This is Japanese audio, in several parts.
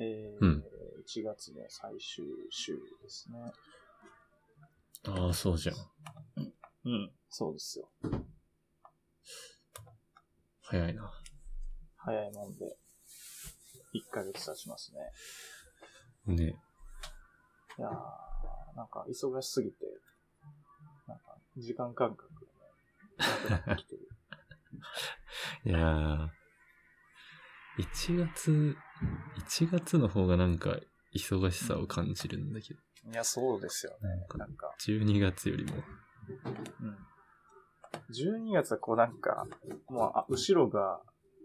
えーうん1月の最終週ですね。ああ、そうじゃん。うん。そうですよ。早いな。早いもんで、1ヶ月経ちますね。ね。いやー、なんか忙しすぎて、なんか時間感覚がね、なくなってきてる。いやー、1月、1月の方がなんか忙しさを感じるんだけど、いや、そうですよね。なんか、12月よりも。うん。12月はこうなんか、もう、あ、後ろが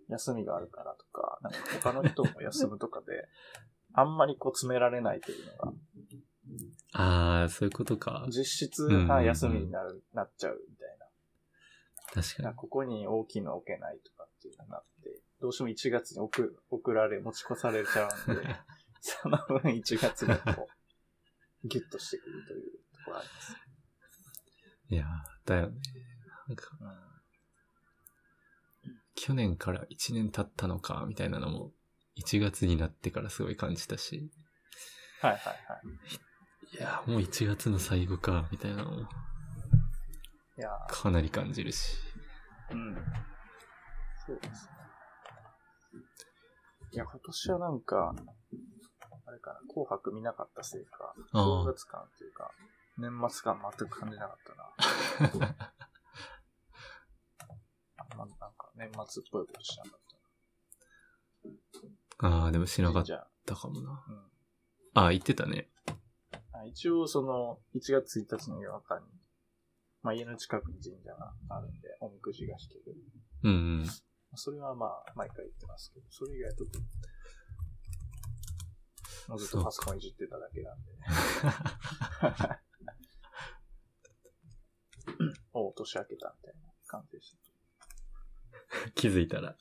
休みがあるからとか、なんか他の人も休むとかで、あんまりこう詰められないというのが、ああ、そういうことか。実質うんうんうんあ休みになる、なっちゃうみたいな。確かにか。ここに大きいの置けないとかっていうのになって、どうしても1月に送送られ、持ち越されちゃうんで、その分1月がこう、ギュッとしてくるというところあります。いやー、だよね。なんか、去年から1年経ったのか、みたいなのも、1月になってからすごい感じたし、はいはいはい。いやー、もう1月の最後か、みたいなのも、かなり感じるし。ーうん。そうですね。いや、今年はなんか、あれかな、紅白見なかったせいか、正月感っていうか、年末感全く感じなかったな。あんまなんか年末っぽいことしなかっああ、でもしなかっじゃあ、たかもな。うんああ、言ってたね。あ一応その、1月1日の夜中に、まあ家の近くに神社があるんで、おみくじが引ける。うんうん。それはまあ、毎回言ってますけど、それ以外は特に、ずっとパソコンいじってただけなんで。おう、年明けたみたいな感じでした。気づいたら。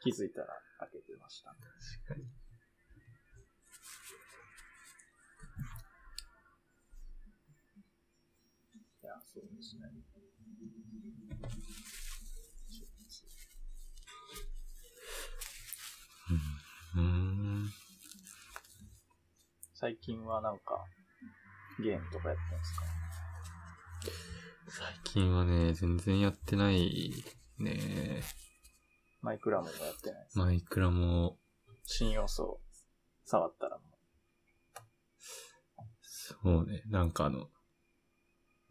気づいたら開けてました。いや、そうですね。最近はなんか、ゲームとかやってますか？最近はね、全然やってないね。マイクラもやってないです。マイクラも、新要素触ったらもそうね、なんかあの、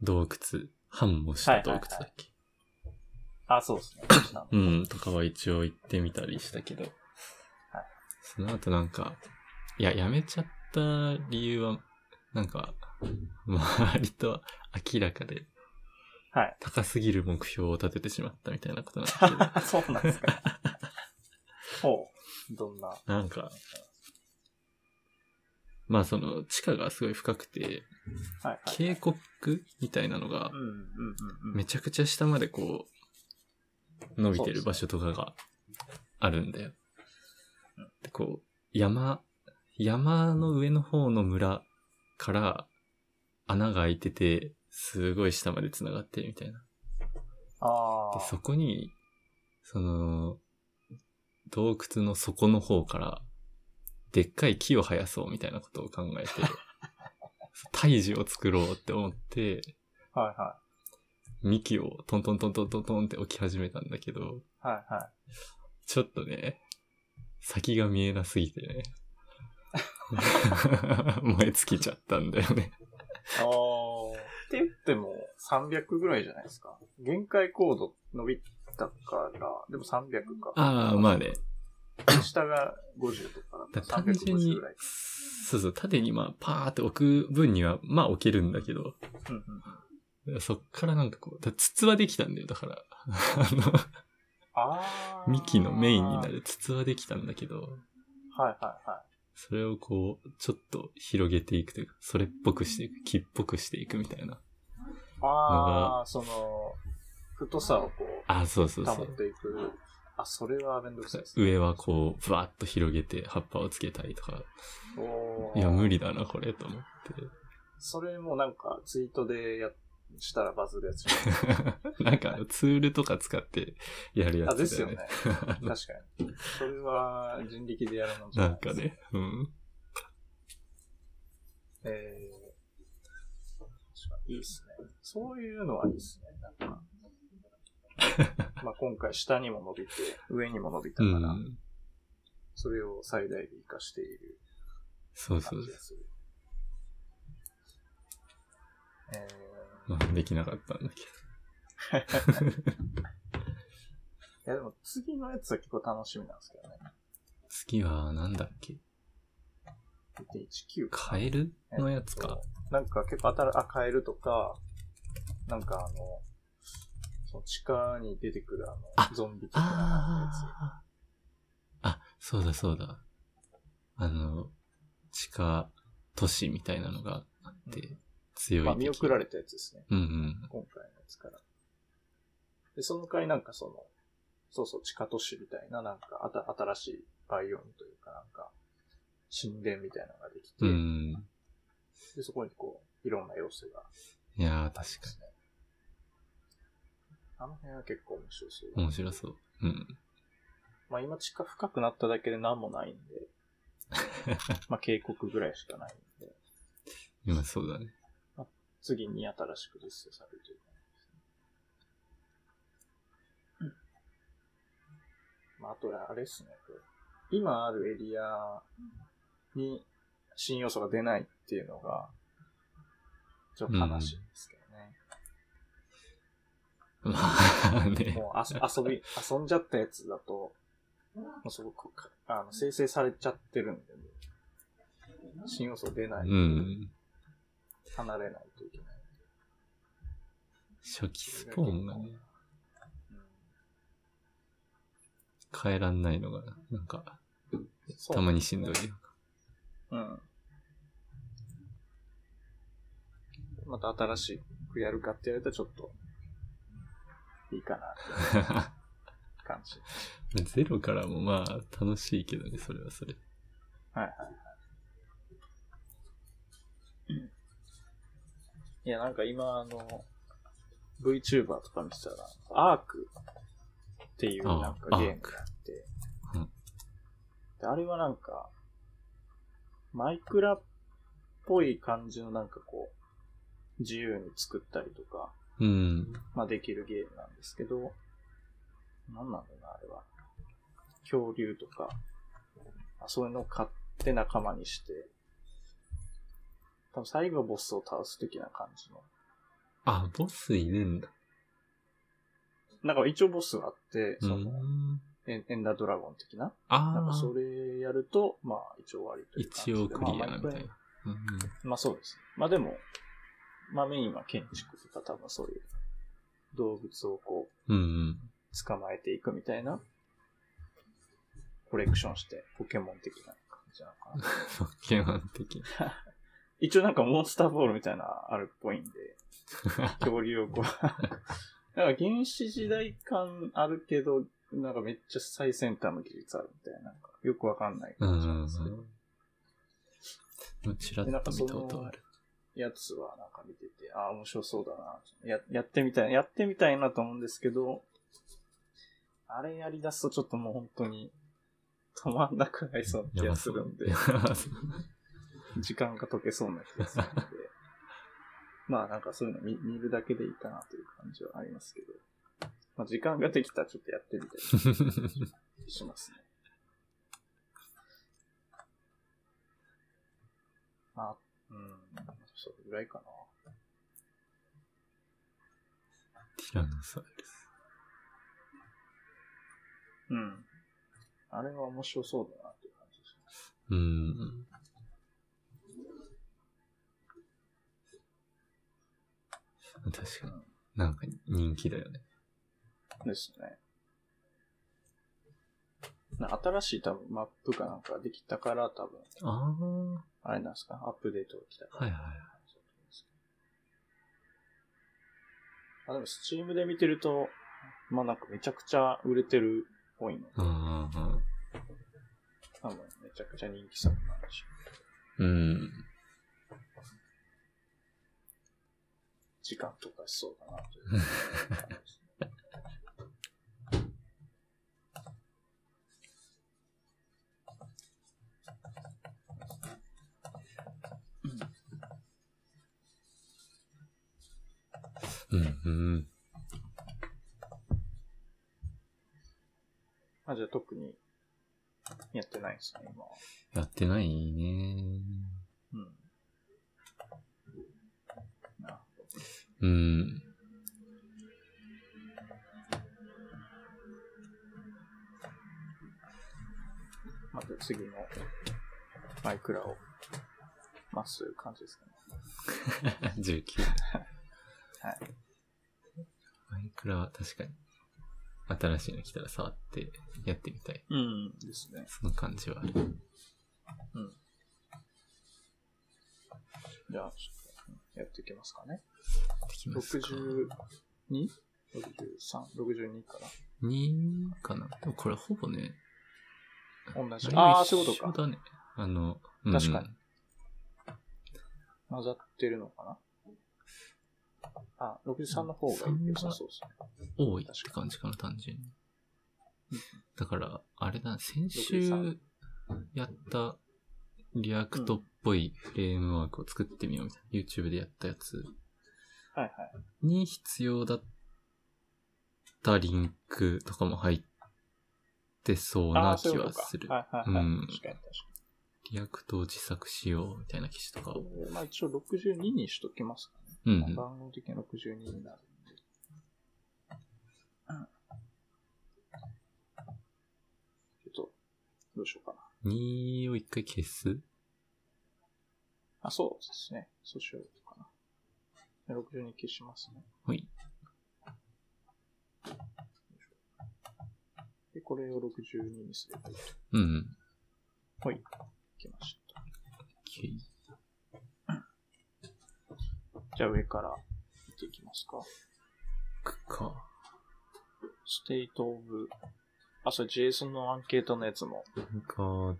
洞窟、繁茂した洞窟だっけ、う。あ、そうですね。うん、とかは一応行ってみたりしたけど、その後なんか、いや、やめちゃった理由は、なんか、割と明らかで、はい。高すぎる目標を立ててしまったみたいなことなんですけど、そうなんですか。ほう。どんな？なんか、まあその地下がすごい深くて。渓谷みたいなのが。めちゃくちゃ下までこう、伸びてる場所とかがあるんだよ。で、こう、山、山の上の方の村から穴が開いてて、すごい下まで繋がってるみたいな。ああ。で、そこに、その、洞窟の底の方から、でっかい木を生やそうみたいなことを考えて、胎児を作ろうって思って、はいは幹をトントントントントントンって置き始めたんだけど、い。はいはい。ちょっとね、先が見えなすぎてね。燃え尽きちゃったんだよね。ああ。って言っても300ぐらいじゃないですか。限界コード伸びたから、でも300か。ああ、まあね。下が50とか単純に350ぐらい。、そうそう、縦にまあパーって置く分には、まあ置けるんだけど、うんうんうん。そっからなんかこう、だ筒はできたんだよ、だから。あの、ああ。幹のメインになる筒はできたんだけど、はいはいはい。それをこう、ちょっと広げていくというか、それっぽくしていく、木っぽくしていくみたいな。ああ、その、太さをこう、あ、そうそうそ保っう。ていく。あ、それはめんどくさいですね。上はこう、ブワーッと広げて葉っぱをつけたりとか、いや、無理だな、これ、と思って。それもなんかツイートでやっしたらバズるやつじ なんかツールとか使ってやるやつですよね。ね。確かに。それは人力でやるのじゃなんかね。うん。えー、確かにいいっすね。そういうのはいいっすね。なんか。まあ今回下にも伸びて、上にも伸びたうから、ん。それを最大で活かしているそうそう感じがする。えまあ、できなかったんだけー、いやでも次のやつは結構楽しみなんですけどね。ど。次は、なんだっけ？1.19か。カエルのやつか。なんか結構新あ、カエルとか、なんかあの、その地下に出てくるあの、あゾンビ的なやああ。あ、そうだそうだ。あの、地下都市みたいなのがあって、強つ。いまあ見送られれたやつですね。うんうん。今回のやつから。で、その回なんかその、そうそう、地下都市みたいな、なんかあた、新しいバイオームというかなんか、神殿みたいなのができて、うん。で、そこにこう、いろんな要素がいやー、確かすね。あの辺は結構面白そう。に。面白そう。うん。まあ今地下深くなっただけで何もないんで、まあ渓谷ぐらいしかないんで、今そうだね。次に新しく実装されるという感じですね。まああとはあれですね、これ今あるエリアに新要素が出ないっていうのが、ちょっと悲しいんですけどね。まあね。もう遊び、遊んじゃったやつだと、もうすごくかあの生成されちゃってるんで、新要素出ない、うん。離れないといけない。初期スポーンがね、うん変えらんないのが、なんか、たまにしんどいよ。うん。また新しくやるかって言われたらちょっと、いいかな 感じ。ゼロからもまあ楽しいけどね、それはそれ。はいはいはい。いや、なんか今、あの、VTuber とか見てたら、アークっていうなんかあゲームがあって、うんであれはなんか、マイクラっぽい感じのなんかこう、自由に作ったりとか、うん。まあできるゲームなんですけど、なんなんだろうな、あれは。恐竜とか、あそういうのを買って仲間にして、多分最後ボスを倒す的な感じの。あ、ボスいるんだ。なんか一応ボスがあって、その、うん。エンエンダードラゴン的な？ああなんかそ。れやると、まあ一応終わりと。一応クリアみたいな。うんまあそうです。まあでも、まあメインは建築とか多分そういう動物をこう、捕まえていくみたいな、コレクションして、ポケモン的な感じなのかな。ポケモン的な。一応なんかモンスターボールみたいなあるっぽいんで、恐竜をこう、なんか原始時代感あるけど、なんかめっちゃ最先端の技術あるみたいな、なんかよくわかんない。うん。感じうん。なん。ですけど、うん。ちらっと見たことある。やつはなん。か見てて、ああ、面白そうだな。や、やってみたい、やってみたいなと思うん。ですけど、あれやり出すとちょっともう本当に止まん。なくなりそうな気がするん。で、時間が解けそうな気がするんで、まあなんかそういうの見見るだけでいいかなという感じはありますけど、まあ時間ができたらちょっとやってみたりしますね。ま あ、うん、それぐらいかな。ティラノサウルス。うん。あれは面白そうだなっていう感じですね。うん。確かに。なんか人気だよね。ですね。な新しい多分マップかなんかができたから多分、ああ。あれなんですか、アップデートが来たから。はいはいはい。あでも、スチームで見てると、まあなんかめちゃくちゃ売れてるっぽいので、うんうんうん。多分めちゃくちゃ人気作なんでしょうん。時間とかしそうだなという感じですね。うん、うん。あ、じゃあ特にやってないんですね、今は。やってないね。うん。なるほど。うん。また次のマイクラを待つという感じですかね。19。はい。マイクラは確かに。新しいの来たら触ってやってみたい。うん。ですね。その感じはある。うん。じゃあ、ちょっとやっていきますかね。できますか 62?63?62 かな ?2 かな？でもこれほぼね。同じ。ああ、そういうことか。だね。あの、うん確かに。混ざってるのかな？あ、63の方が良さそうですね。多いって感じかな、単純にうん。だから、あれだね、先週63やった React っぽいフレームワークを作ってみようみたいな。YouTube でやったやつはいはい。に必要だったリンクとかも入ってそうな。気はする。はいはいはい。うん確かに確か React を自作しようみたいな記事とか。まあ一応62にしときますかね。うん。番号的に62になるんで。うん。ちょっと、どうしようかな。2を一回消す？あ、そうですね。そうしよう62消しますね。ほい。で、これを62にすればいいと。うん。はい。来ました。じゃあ上から見ていきますか。くか。ステイトオブ、あ、それ JSON のアンケートのやつもなんか、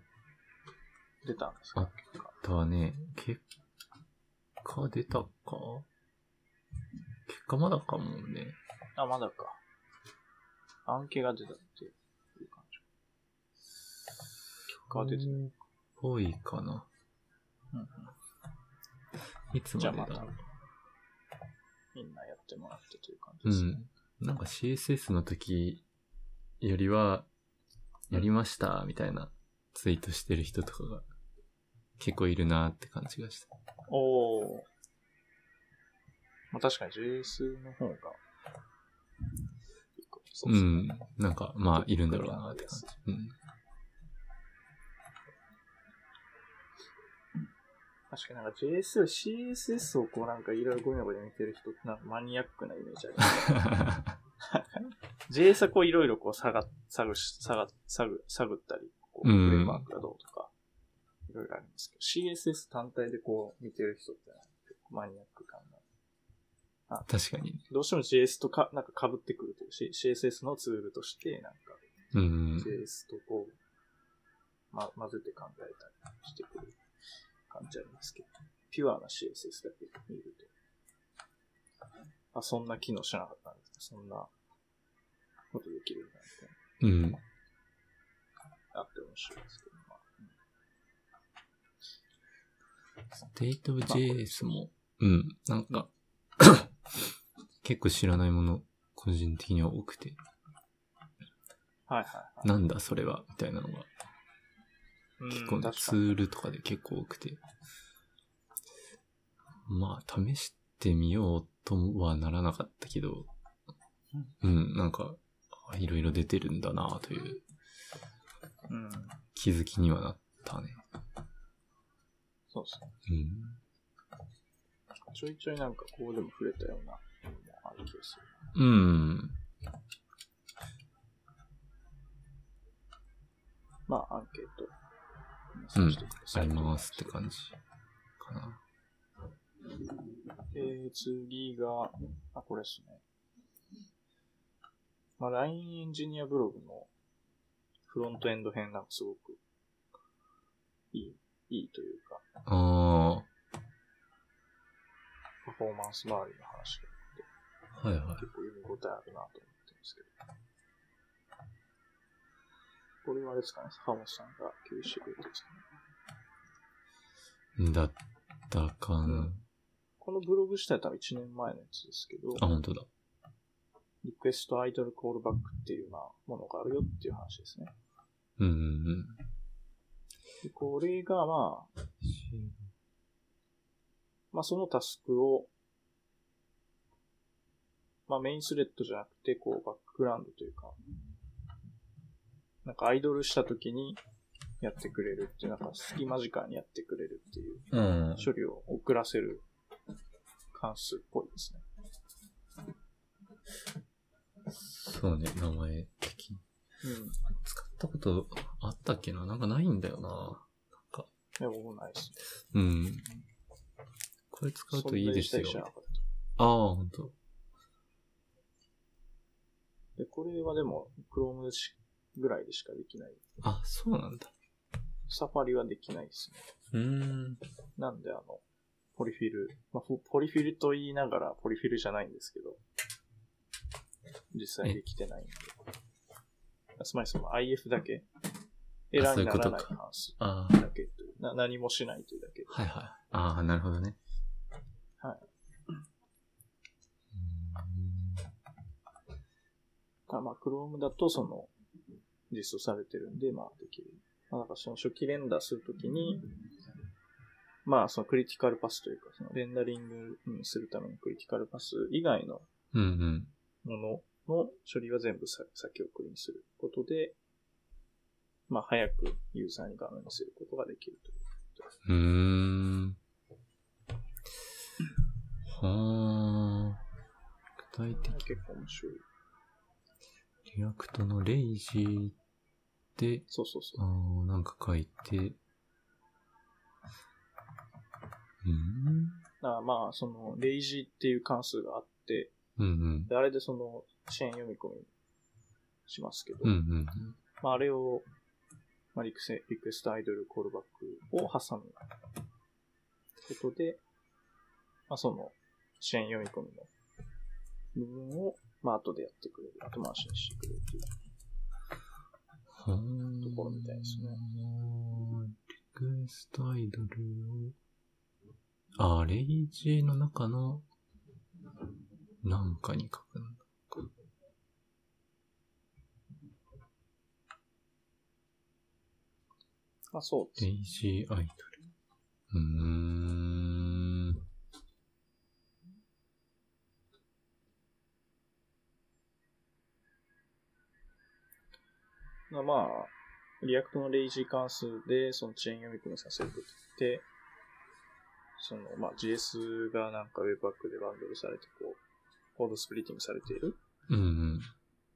出たんですか？だね。結果出たか？結果まだかもね。あ、まだか。アンケが出たっていう感じ。結果は出てない。っぽいかな。うんうんいつじゃあまでだろう。、みんなやってもらってという感うじですね。ん。なんか CSS の時よりは、やりましたみたいなツイートしてる人とかが結構いるなって感じがした。おー。まあ確かに JS の方が、ううですね。ん。なんか、まあ、いるんだろうなって感じ。うん。確かになんか JS より CSS をこうなんかいろいろゴミ箱で見てる人ってなんかマニアックなイメージあります。JS はこういろいろこう探、探し、探、探、探ったり、こう、うんフレームワークがどうとか、いろいろありますけど、CSS 単体でこう見てる人ってマニアック感が。確かにね。どうしても JS とか、なんか被ってくるという、C- CSS のツールとして、なんかうん。JS とこう、ま、混ぜて考えたりしてくる感じありますけど、ピュアな CSS だけ見ると、あ、そんな機能しなかったんですか？そんなことできるんだみたいうん。な、あって面白いですけど、まあ、ステイト JS も、うん。なんか、結構知らないもの、個人的には多くて、はいはいはい。なんだそれは、みたいなのが、うん結構。ツールとかで結構多くて、まあ、試してみようとはならなかったけど、うん、なんか、あいろいろ出てるんだなといううん。気づきにはなったね。そうですね。うん。ちょいちょいなんかこうでも触れたようなある気がする。うん。まあ、アンケート。うんありますって感じかな。えー、次が、あ、これですね。まあ、LINE エンジニアブログのフロントエンド編なんかすごくいい、いいというか、ああ、わフォーマンス周りの話がはいはい。結構読み応えあるなと思ってるんですけど。これはあれですかね、坂本さんが共有してくれてるんですかね。だったかな。うんこのブログ自体は多分1年前のやつですけど、あ、本当だ。リクエストアイドルコールバックっていうまあものがあるよっていう話ですね。うんうんでこれがまあ、まあそのタスクを、まあメインスレッドじゃなくて、こうバックグラウンドというか、なんかアイドルした時にやってくれるっていう、なんか隙間時間にやってくれるっていううん。うん。処理を遅らせる関数っぽいですね。そうね、名前的に。うん。使ったことあったっけな？なんかないんだよな。なんか、いや、僕もないです。うん。これ使うといいですよああ、ほんと。で、これはでも、Chrome しぐらいでしかできない。あ、そうなんだ。サファリはできないですね。うーん。なんで、あの、ポリフィル、まあ、ポポリフィルと言いながらポリフィルじゃないんですけど、実際できてないんで。つまりその IF だけ、エラーにならない関数あだけというな、何もしないというだけはいはい。ああ、なるほどね。はい。うあまあ、Chrome だとその、実装されてるんで、まあ、できる。まあ、だからその初期レンダーするときに、まあ、そのクリティカルパスというか、そのレンダリングにするためのクリティカルパス以外の。ものの処理は全部さ先送りにすることで、まあ、早くユーザーに画面見せることができるという。うーん。はあ。具体的。結構面白い。 React の lazy で、そうそうそう。あーなんか書いて、うーんだからまあ、その、 lazy っていう関数があって、うんうん。であれでその、支援読み込みしますけど、うんうん。まあ、あれを、まあ、リクセリクエストアイドルコールバックを挟むことで、まあ、その、支援読み込みの部分を、まあ、後でやってくれる、後回しにしてくれるという。ところみたいですね。リクエストアイドルを、あ、レイジーの中の、なんかに書くんだ。まあ、そうですレイジーアイドル。うーん。まあまあ、リアクトのレイジー関数で、そのチェーン読み込みさせるときって、その、まあ JS がなんか Webpack でバンドルされて、こう、コードスプリッティングされている。うんうん。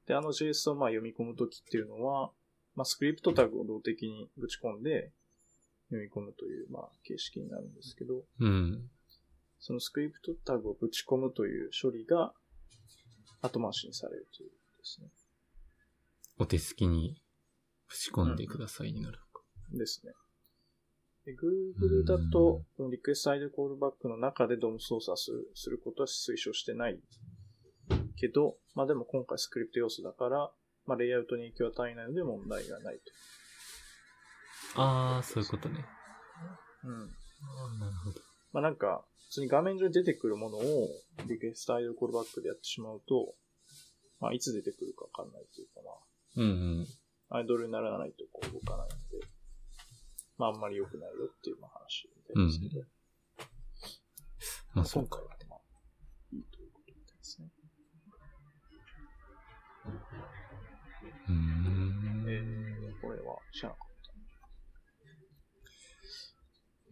で、あの JS をまあ読み込むときっていうのは、まあスクリプトタグを動的にぶち込んで読み込むという、まあ形式になるんですけど、うん。そのスクリプトタグをぶち込むという処理が後回しにされるということですね。お手すきにぶち込んでくださいになるのか。ですね。で Google だと、このリクエストアイドルコールバックの中で DOM 操作するすることは推奨してないけど、まあでも今回スクリプト要素だから、まあレイアウトに影響を与えないので問題がないと。あー、そういうことね。うん。あーなるほど。まあなんか、普通に画面上に出てくるものをリクエストアイドルコールバックでやってしまうと、まあいつ出てくるかわかんないというかまうんうん。あ、アイドルにならないとこう動かないので、まああんまり良くないよっていうまあ話みたいですけど、まあそうか今回。はまあ、いいということみたいですね。うーん。えー、これは知らなかっ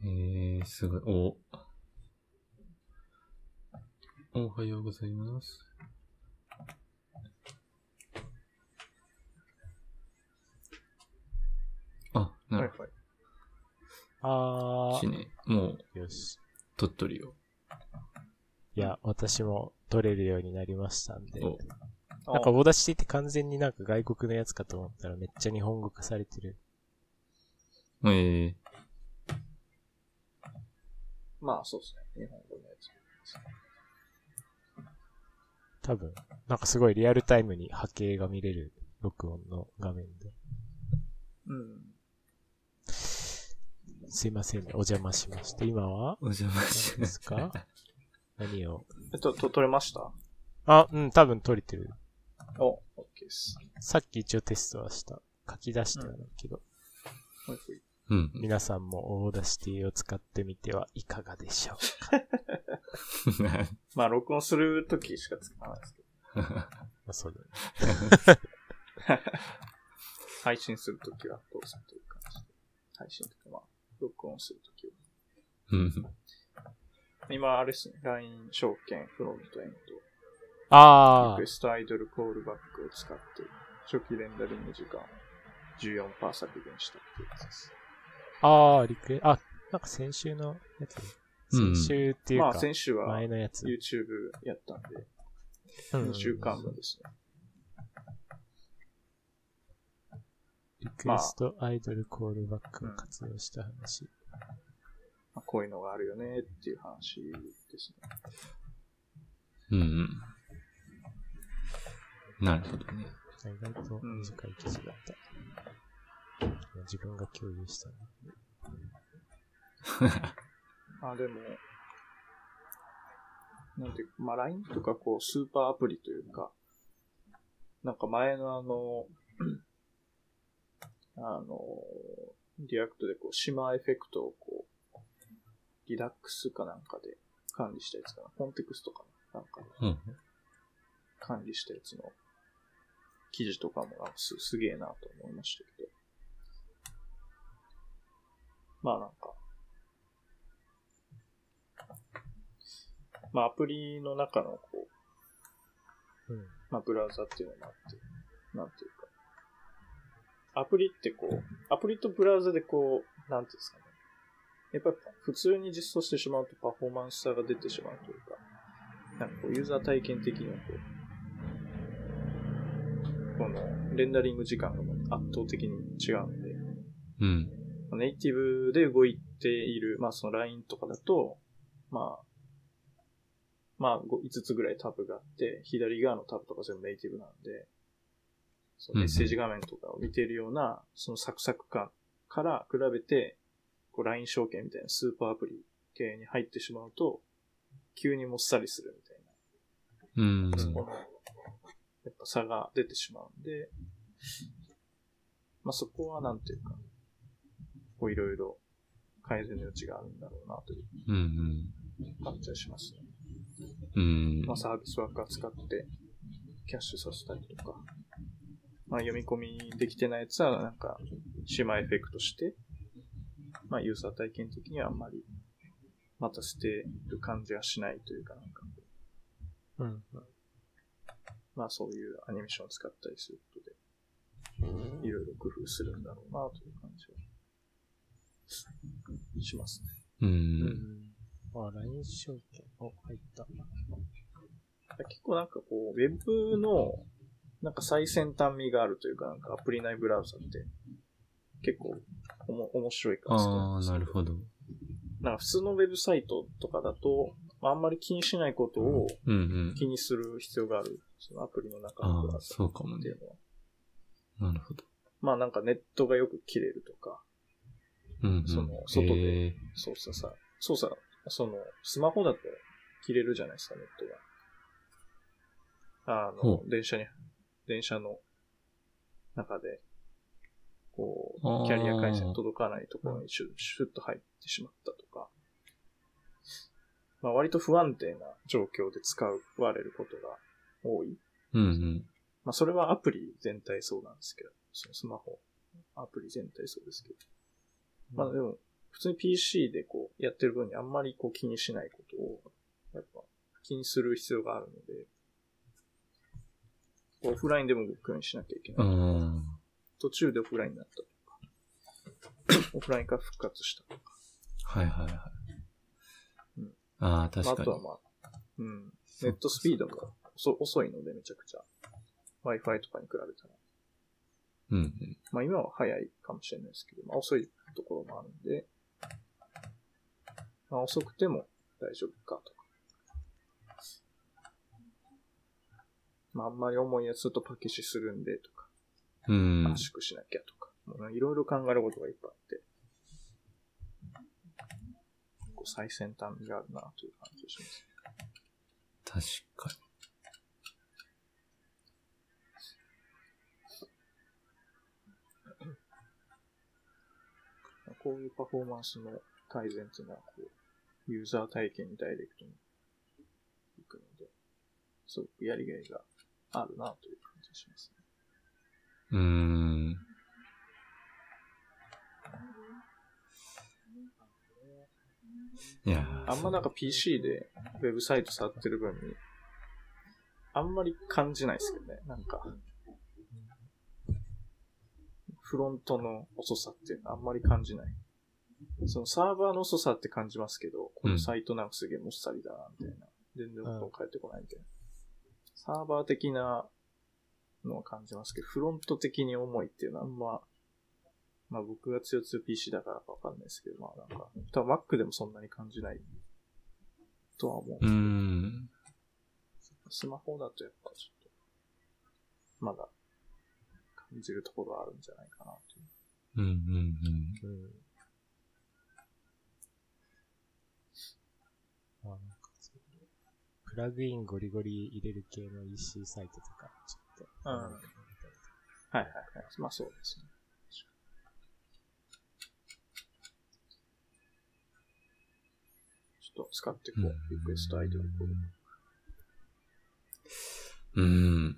えー、すごい。お。おはようございます。あ、た。なるはいはい。あしね。もう、ー、よし。取っとるよ。いや、私も取れるようになりましたんで。おなんか、ボダシティって完全になんか外国のやつかと思ったらめっちゃ日本語化されてる。えー、まあそうですね。日本語のやつですね。多分、なんかすごいリアルタイムに波形が見れる録音の画面で。うん。すいませんね、お邪魔しまして。今は？お邪魔し何ですか？何を？えっと、と、撮れました？あ、うん、多分撮れてる。お、OK です。さっき一応テストはした。書き出してはないけど、ほいほいうん。皆さんも Audacity を使ってみてはいかがでしょうか？まあ、録音するときしか使わないですけど、まあ、そうだね。配信するときはどうするという感じで。配信とか、まあ、録音するときは。うん。今、あれですね、LINE 証券、フロントエンド、リあクエストアイドルコールバックを使って、初期レンダリング時間を14%削減したっていうやつです。あ、ああ、リクエ、あ、なんか先週のやつ。うん先週っていうか、まあ、先週は前のやつ。YouTube やったんで、うん2週間分ですね。リクエストアイドルコールバックを活用した話。まあ、こういうのがあるよねっていう話ですね。うんうん。なるほどね。意外と短い記事だった。自分が共有したの。あ、でも、なんていうか、まあ、LINE とかこう、スーパーアプリというか、なんか前のあの、あの、 React でこう、 shimmer effect をこう、 Redux かなんかで管理したやつかな。 Context かななんかでうん。管理したやつの記事とかもなんかすすげえなと思いましたけど。まあなんか、まあアプリの中のこう、うん。まあブラウザっていうのもあって、なんていうか、アプリってこう、アプリとブラウザでこう、なんていうんですかね。やっぱり普通に実装してしまうとパフォーマンス差が出てしまうというか、なんかこうユーザー体験的にはこう、このレンダリング時間が圧倒的に違うんで、うん。ネイティブで動いている、まあその LINE とかだと、まあ、まあ5つぐらいタブがあって、左側のタブとか全部ネイティブなんで、そのメッセージ画面とかを見ているような、そのサクサク感から比べて、こう LINE 証券みたいなスーパーアプリ系に入ってしまうと、急にもっさりするみたいうんな、。そこの、やっぱ差が出てしまうんで、まあそこはなんていうか、こういろいろ改善の余地があるんだろうなといううん感じはしますね。うん。うんまあ、。サービスワーカー使ってキャッシュさせたりとか、まあ、読み込みできてないやつは、なんか、シマエフェクトして、まあ、ユーザー体験的にはあんまり待たせてる感じがしないというかなんか、うん。まあ、そういうアニメーションを使ったりすることで、いろいろ工夫するんだろうなという感じはしますね。う。うんん。あ、LINE 証券。お、入った。結構なんかこう、ウェブの、なんか最先端味があるというか、なんかアプリ内ブラウザって、結構おも面白い感じああ、なるど。ほど。なんか普通のウェブサイトとかだと、まああんまり気にしないことを。気にする必要がある。そのアプリの中のブラウザそうかもねってい。うのは。なるほど。まあなんかネットがよく切れるとか、うんうん。その外で操作さ、操作、その、スマホだと切れるじゃないですか、ネットが。あのほ、電車に、電車の中で、こう、キャリア回線届かないところにシュッ、シュッと入ってしまったとか、まあ割と不安定な状況で使われることが多い。うんうん。まあそれはアプリ全体そうなんですけど、そのスマホ、アプリ全体そうですけど。まあでも、普通に PC でこうやってる分にあんまりこう気にしないことを、やっぱ気にする必要があるので、オフラインでも動くようにしなきゃいけあない。あ。途中でオフラインになったとか、オフラインから復活したとか、はいはいはい。うんああ、確まあ、かに。あとはまあ、うん、ネットスピードも遅遅いのでめちゃくちゃ、Wi-Fi とかに比べたら。うんうん。まあ今は早いかもしれないですけど、まあ遅いところもあるんで、まあ遅くても大丈夫かとか。まあ、あんまり重いやつだとパキシするんでとか、うん。圧縮しなきゃとか、もういろいろ考えることがいっぱいあって、こう最先端味があるなという感じがします。確かこういうパフォーマンスの改善っていうのは、こう、ユーザー体験にダイレクトに行くので、すごくやりがいがあるなという感じがしますね。に。うーん。いやーあんまなんか PC でウェブサイト触ってる分に、あんまり感じないですけどね。なんか、フロントの遅さっていうのはあんまり感じない。そのサーバーの遅さって感じますけど、このサイトなんかすげえもっさりだな、みたいな。全然こと返ってこないみたいな。サーバー的なのは感じますけど、フロント的に重いっていうのはあんま、まあ僕が強強 PC だからかわかんないですけど、まあなんか、多分 Mac でもそんなに感じないとは思う。うーん。スマホだとやっぱちょっと、まだ感じるところはあるんじゃないかなという。うんうんうん。あ、なんかそういう、プラグインゴリゴリ入れる系の EC サイトとか、ちょっと、うんはいはいはい。まあそうですね。ちょっと使ってこう。リクエストアイドルコールうん。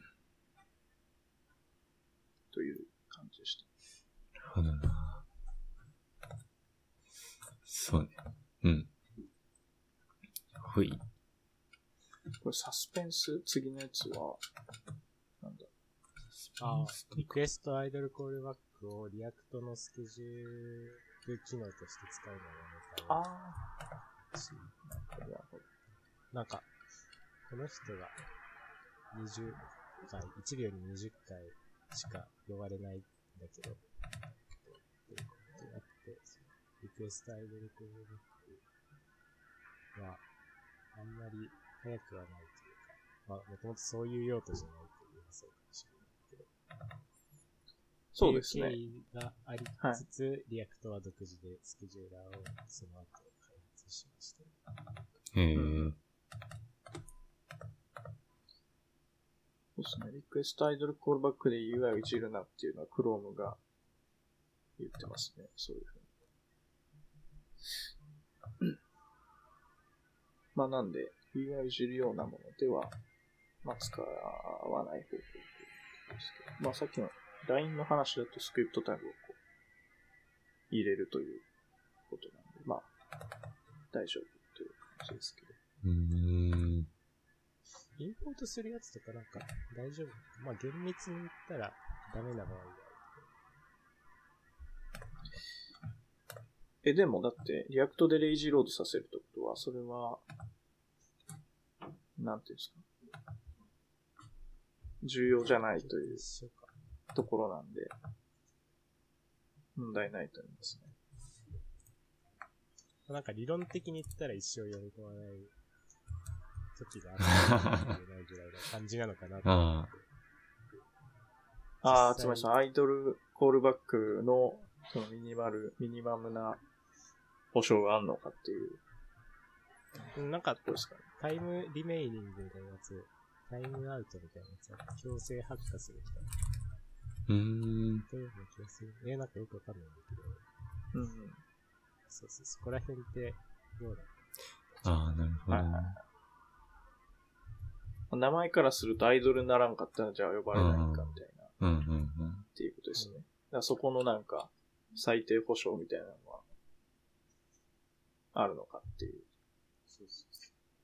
という感じでした。なるほどな。そうね。うん。ほい。これ Suspense？次のやつは、なんだ？あ requestIdleCallback を React のスケジュール機能として使うのをやめたあし、あ。なんか、この人が20回、1秒に20回しか呼ばれないんだけど、っていうことがあって、 requestIdleCallback は、あんまり早くはないというか、まあ、もともとそういう用途じゃないというそうかもしれないけど、そうですねがありつつ、 React は独自でスケジューラーをその後開発しました。へえ。そうですね。リクエストアイドルコールバックで UI をいじるなっていうのは Chrome が言ってますね。そういうふうに。まあなんで、UI をいじるようなものでは、まあ使わない方法ということですけど。まあさっきの LINE の話だとスクリプトタグをこう入れるということなんで、まあ大丈夫という感じですけど。うーん。インポートするやつとかなんか大丈夫？まあ厳密に言ったらダメな場合がえ、でもだって、 React で lazy load させるってことは、それは、なんていうんですか。重要じゃないという。ところなんで、問題ないと思いますね。なんか理論的に言ったら一生読み込まない時があったかもしれないぐらいの感じなのかなと思って。ああ、つまりそのアイドルコールバックの、そのミニマル、ミニマムな保証があるのかっていううんなんかところですかね。タイムリメイニングみたいなやつ、タイムアウトみたいなやつは強制発火する人うーん。というような気がする。え、なんかよくわかんないんだけど、うん。そうそう、そこら辺ってどうだ？ああ、なるほどはいはいはな。名前からするとアイドルにならんかったらじゃあ呼ばれないんかみたいな、っうんうんうん。ていうことですね。だそこのなんか、最低保証みたいなのは、あるのかっていう。そうそうそ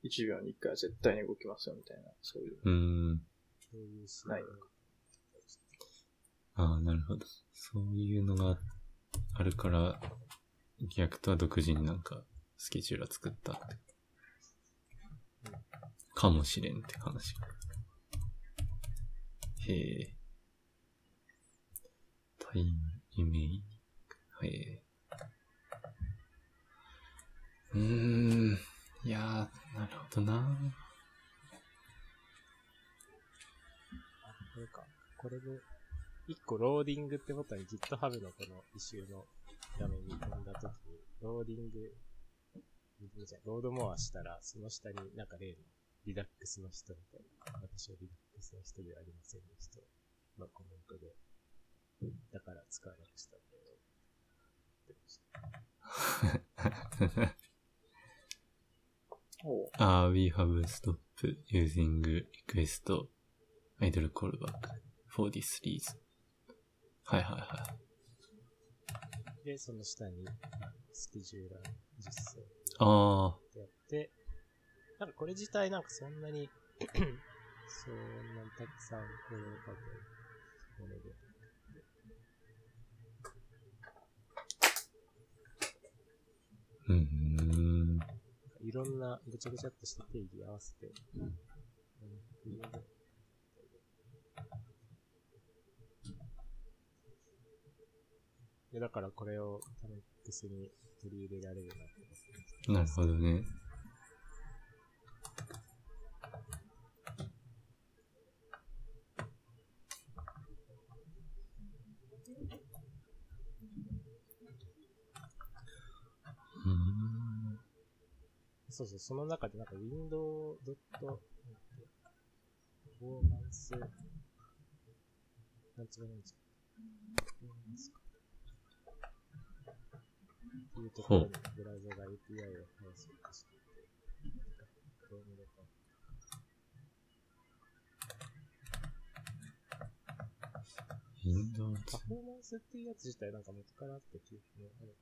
1秒に1回は絶対に動きますよみたいな、そういう。うーん。ないのかああ、なるほど。そういうのがあるから、 React は独自になんかスケジューラー作ったって。かもしれんって話。へえ。タイムイメージ。へえ。うーん。いやー、なるほどな。あこれか。これで、一個ローディングってボタン GitHub のこの issue の画面に飛んだときに、ローディング、 load more したら、その下になんか例の Redux の人みたいな、私は Redux の人ではありませんでしたのコメントで、だから使わなくしたんだよ。ってましたおうああ、we have stopped using request idle callback for this reason. はいはいはい。で、その下に、あスケジューラー実装あってやって、なんかこれ自体なんかそんなに、そんなにたくさんこれを書くもので。ー、うーん。いろんなぐちゃぐちゃっとした定義合わせて、いや、だからこれをタメックスに取り入れられるなって思ってなるほどね。そうそう、その中でなんか Windows. パフォーマンス、なんつうのなんつうのパフォーマンスか。っていうところにブラウザが API を配信していて、どう見れば Windows パフォーマンスっていうやつ自体なんか元からあった記憶もある。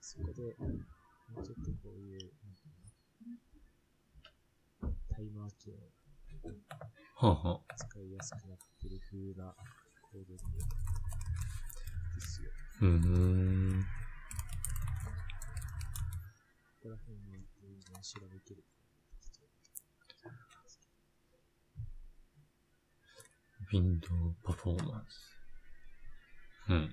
そこで、もうちょっとこういう、なんかなタイマー機能はあ、はあ、使いやすくなってる風なコードにですよ。うーん。ここら辺に全然調べきる。Windows Performance。うん。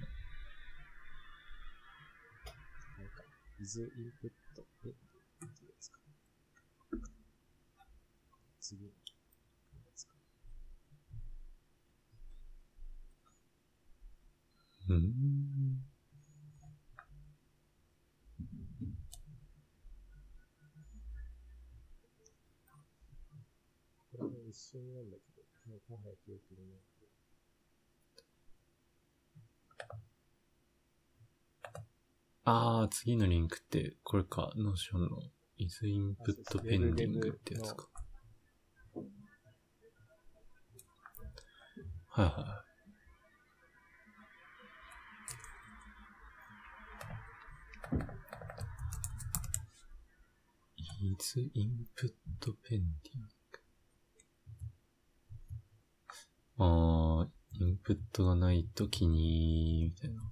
Is input でっていうやつか？次。うーん。これも一瞬なんだけど、もうもはや記憶にない。ああ、次のリンクって、これか、 Notion の is input pending ってやつか。はいはい is input pending. ああ、インプットがないときに、みたいな。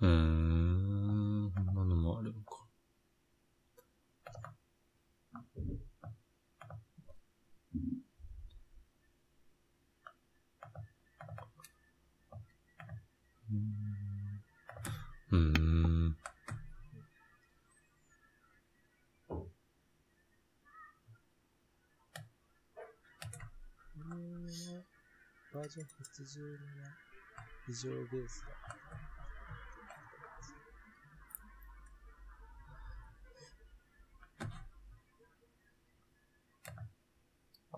うーん、こんなのもあるのか。うーん。うん。バージョン87以上ベースだ。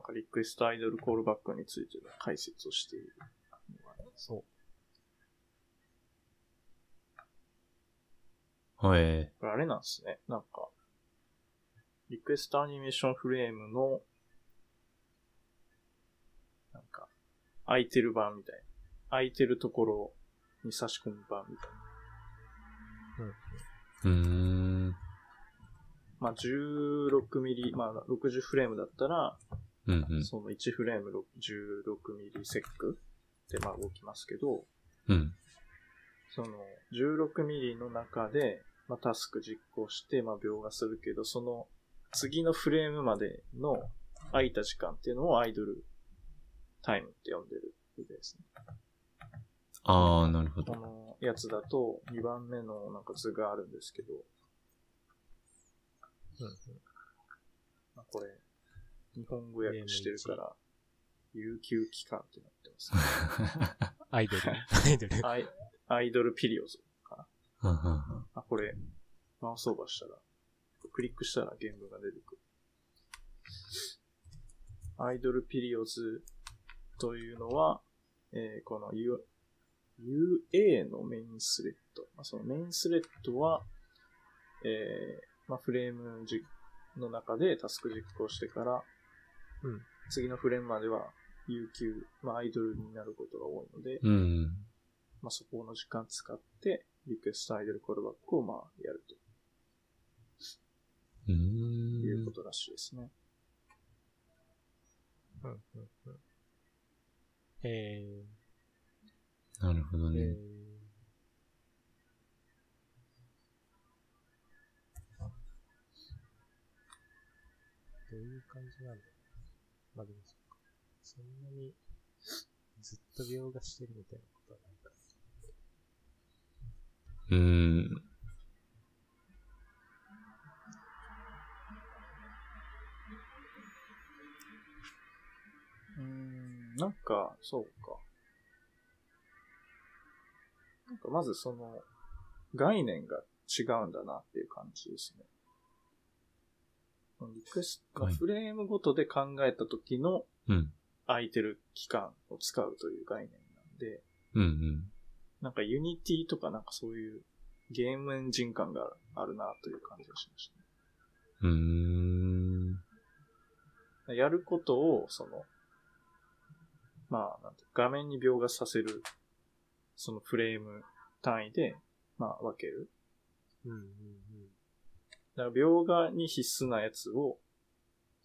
かリクエストアイドルコールバックについての解説をしている。そう。はい。これあれなんですね。なんか、リクエストアニメーションフレームの、なんか、空いてる版みたいな。空いてるところに差し込む版みたいな。うーん。まあ、16ミリ、まあ、60フレームだったら、うんうん。その1フレーム16ミリセックでまあ動きますけど、うん。その16ミリの中で、まあ、タスク実行して、まあ、描画するけど、その次のフレームまでの空いた時間っていうのをアイドルタイムって呼んでるみたいですね。ああ、なるほこど。のやつだと2番目のなんか図があるんですけど、うんうん。まあ、これ、日本語訳してるから、有給期間ってなってます、アイドル。アイドル。アイアイドルピリオズかな。あ、これ、マウスオーバーしたら、クリックしたら原文が出てくる。アイドルピリオズというのは、えーこの U UA のメインスレッド。まあ、そのメインスレッドは、えーまあ、フレームじの中でタスク実行してから、うん次のフレームまでは有給、まあ、アイドルになることが多いので、うん。まあ、そこの時間使って、リクエストアイドルコールバックをまあやるうー。というんことらしいですね。うんうんうん。えー、なるほどね。えー、どういう感じなんだろう。まあでもそ。そんなに、ずっと描画してるみたいなことはないか。うーん。うん、なんか、そうか。なんかまずその、概念が違うんだなっていう感じですね。リクエスト、はいフレームごとで考えた時のうん。空いてる期間を使うという概念なんで、うんうん。なんか Unity とかなんかそういうゲームエンジン感があるなという感じがしましたね。うーん。やることを、その、まあ、なんて画面に描画させる、そのフレーム単位で、まあ、分ける。うんうんだから描画に必須なやつを、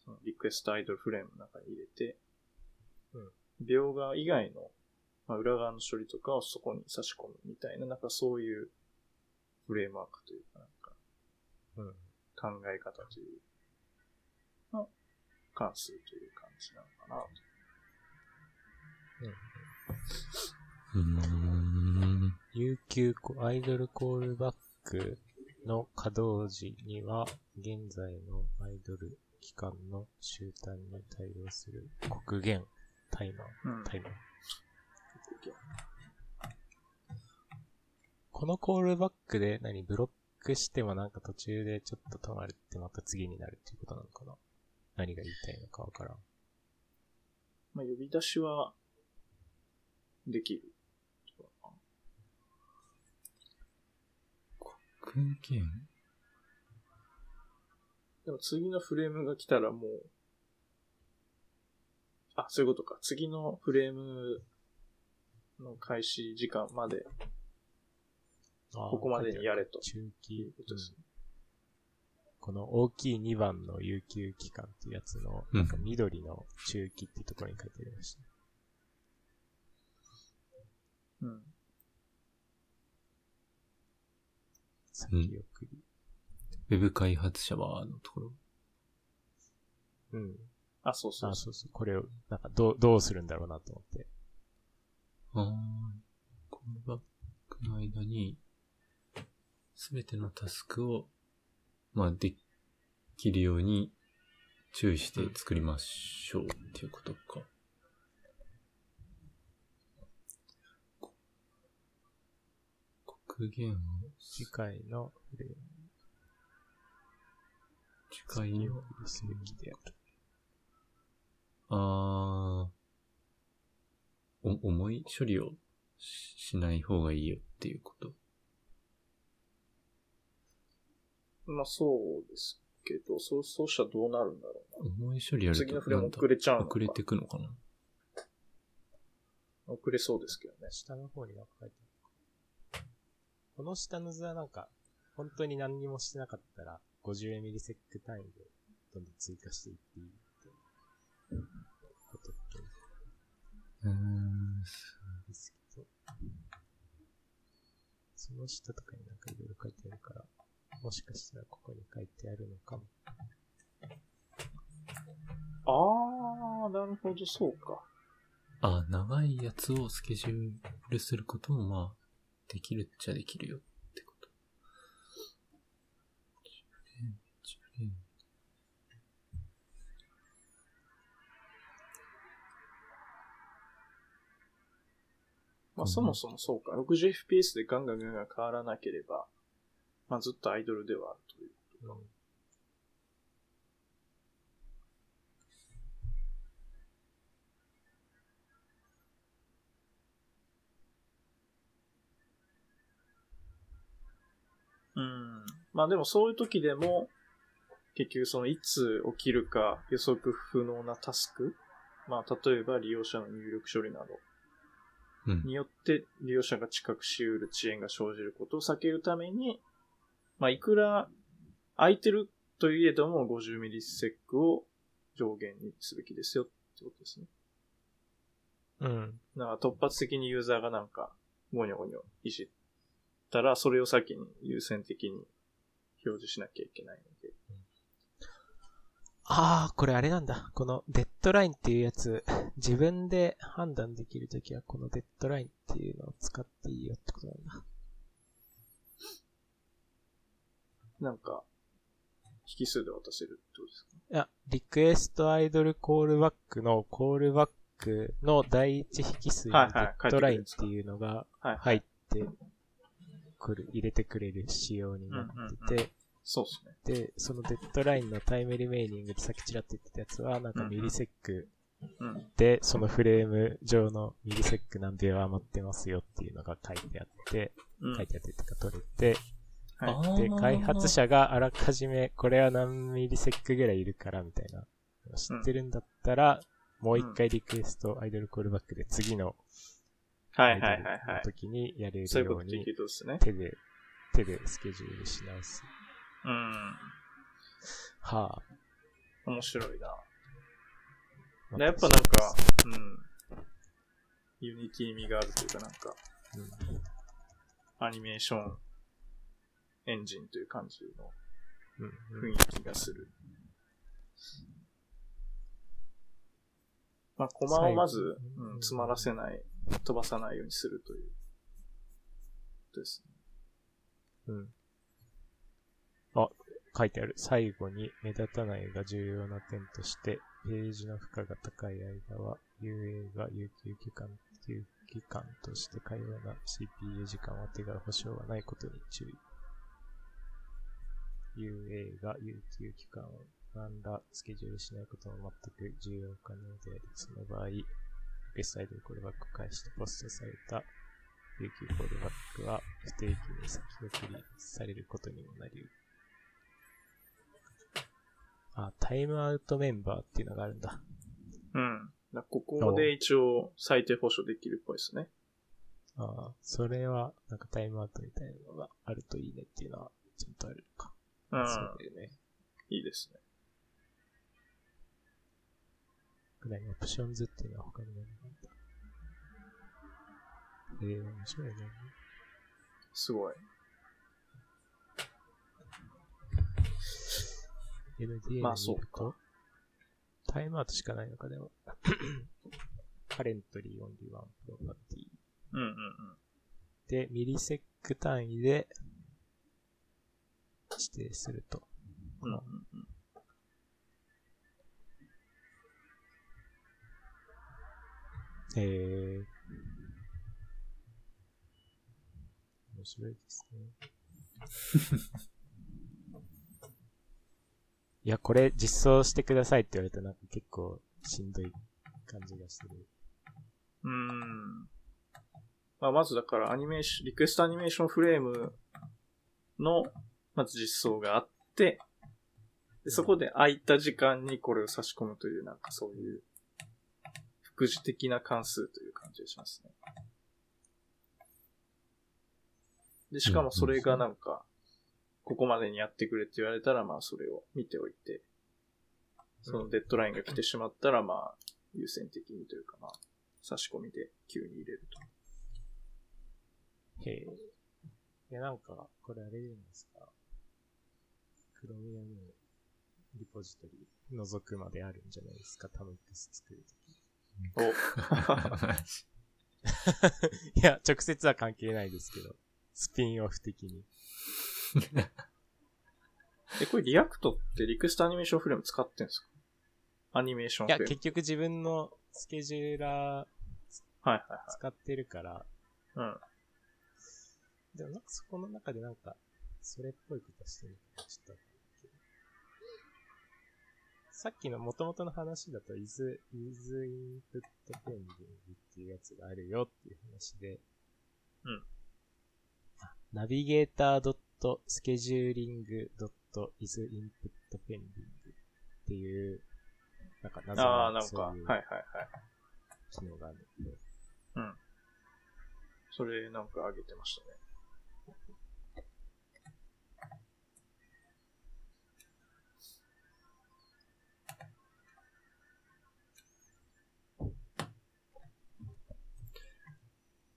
そのリクエストアイドルフレームの中に入れて、描画以外の、まあ、裏側の処理とかをそこに差し込むみたいな、なんかそういうフレームワークというか、なんかうん。うん。考え方という、の関数という感じなのかなと。うーん。有給コアイドルコールバックの稼働時には、現在のアイドル期間の終端に対応する黒限タイマー。うんタイマー。このコールバックで何ブロックしてもなんか途中でちょっと止まるってまた次になるっていうことなのかな？何が言いたいのかわからん。まあ、呼び出しは、できる。空間でも次のフレームが来たらもう、あ、そういうことか。次のフレームの開始時間まで、こここまでにやれと。中い期うことですね。この大きい2番の有給期間っていうやつの、うんなんか緑の中期っていうところに書いてありました。うん。先送り。ウェブ開発者はのところ。うん。あ、そうそうあ、そそうそう。これを、なんか、どう、どうするんだろうなと思って。ああ、コールバックの間に、すべてのタスクを、まあ、できるように注意して作りましょうっていうことか。こ黒限を次回のフレーム次回にをすべきである。あーお、重い処理をししない方がいいよっていうこと？う。まあそうですけど、そう、そうしたらどうなるんだろう重い処理やな。ると次のフレーム遅れちゃうのか遅れてくのかな？遅れそうですけどね。下の方になんか書いて。この下の図はなんか、本当に何にもしてなかったら、50ミリセック単位でどんどん追加していっていいってことっぽいうーん。ですけど、その下とかになんかいろいろ書いてあるから、もしかしたらここに書いてあるのかも。あー、なるほど、そうか。あ、長いやつをスケジュールすることも、まあ、できるっちゃできるよってこと。10連10連まあそもそもそうか、60fps でガンガンガンガン変わらなければ、まあずっとアイドルではあるということか。うん。まあでもそういう時でも、結局そのいつ起きるか予測不能なタスク、まあ例えば利用者の入力処理などうん。によって利用者が知覚し得る遅延が生じることを避けるために、まあいくら空いてるといえども50ミリセックを上限にすべきですよってことですね。うん。だから突発的にユーザーがなんか、ゴニョゴニョいじったら、それを先に優先的に表示しなきゃいけないので。ああ、これあれなんだ。このデッドラインっていうやつ、自分で判断できるときはこのデッドラインっていうのを使っていいよってことなんだ。なんか、引数で渡せるってことですか？いや、リクエストアイドルコールバックのコールバックの第一引数にデッドラインっていうのがはい。入ってくる、入れてくれる仕様になってて、そうですね。で、そのデッドラインのタイムリメイニングでさっきちらっと言ってたやつは、なんかミリセックうん。で、そのフレーム上のミリセック何秒余ってますよっていうのが書いてあって、うん。書いてあってとか取れて、はい。で、開発者があらかじめこれは何ミリセックぐらいいるからみたいな知ってるんだったら、もう一回リクエストアイドルコールバックで次のはいはいはいはい。時にやれるそういうように。手で、手でスケジュールし直す。うん。は面白いな。あ。でやっぱなんか、うん。 Unity 味があるというかなんか、うん、アニメーションエンジンという感じの雰囲気がする。まあ、コマをまず、うん、詰まらせない、飛ばさないようにするという。ですね。うん。あ、書いてある。最後に目立たないが重要な点として、ページの負荷が高い間は、UA が有給期間、有期間として会話な CPU 時間を手が保証はないことに注意。UA が有給期間を何らスケジュールしないことも全く重要可能であり、その場合、リクエストアイドルコールバックを返してポストされた有給コールバックは不定期に先送りされることにもなり、あ、タイムアウトメンバーっていうのがあるんだ。うん。だここで一応最低保証できるっぽいですね。ああ、それは、なんかタイムアウトみたいなのがあるといいねっていうのは、ちゃんとあるのか。うん。そうだよね。いいですね。ぐらいオプションズっていうのは他に何があるんだ。ええ面白いね。すごい。NDA まあで見ると、タイムアウトしかないのかでも。カレントリーオンリーワンプロパティ。うんうんうん。で、ミリセック単位で指定すると。うんうんうん。えー、面白いですね。いや、これ実装してくださいって言われたらなんか結構しんどい感じがする。うーん。まあ、まずだからアニメーション、リクエストアニメーションフレームの、まず実装があって、でそこで空いた時間にこれを差し込むという、なんかそういう、副次的な関数という感じがしますね。で、しかもそれがなんか、ここまでにやってくれって言われたら、まあそれを見ておいて、そのデッドラインが来てしまったら、まあ、優先的にというか、まあ、差し込みで急に入れると。へえ。いや、なんか、これあれじゃないですか。 Chromium リポジトリ覗くまであるんじゃないですか、タムックス作るとき。お、いや、直接は関係ないですけど、スピンオフ的に。え、これ React って requestAnimationFrame 使ってんですか？ animation いや、 frame。結局自分のスケジューラーはいはいはい。使ってるから、うん。でもなんかそこの中でなんか、それっぽいことしてるちょっと。さっきの元々の話だと、is, is input pending っていうやつがあるよっていう話で、うん。ナビゲーター .scheduling.is input pending っていう、なんか謎ああ、なんか、はいいうはいはい。機能があるんで、うん。それなんか上げてましたね。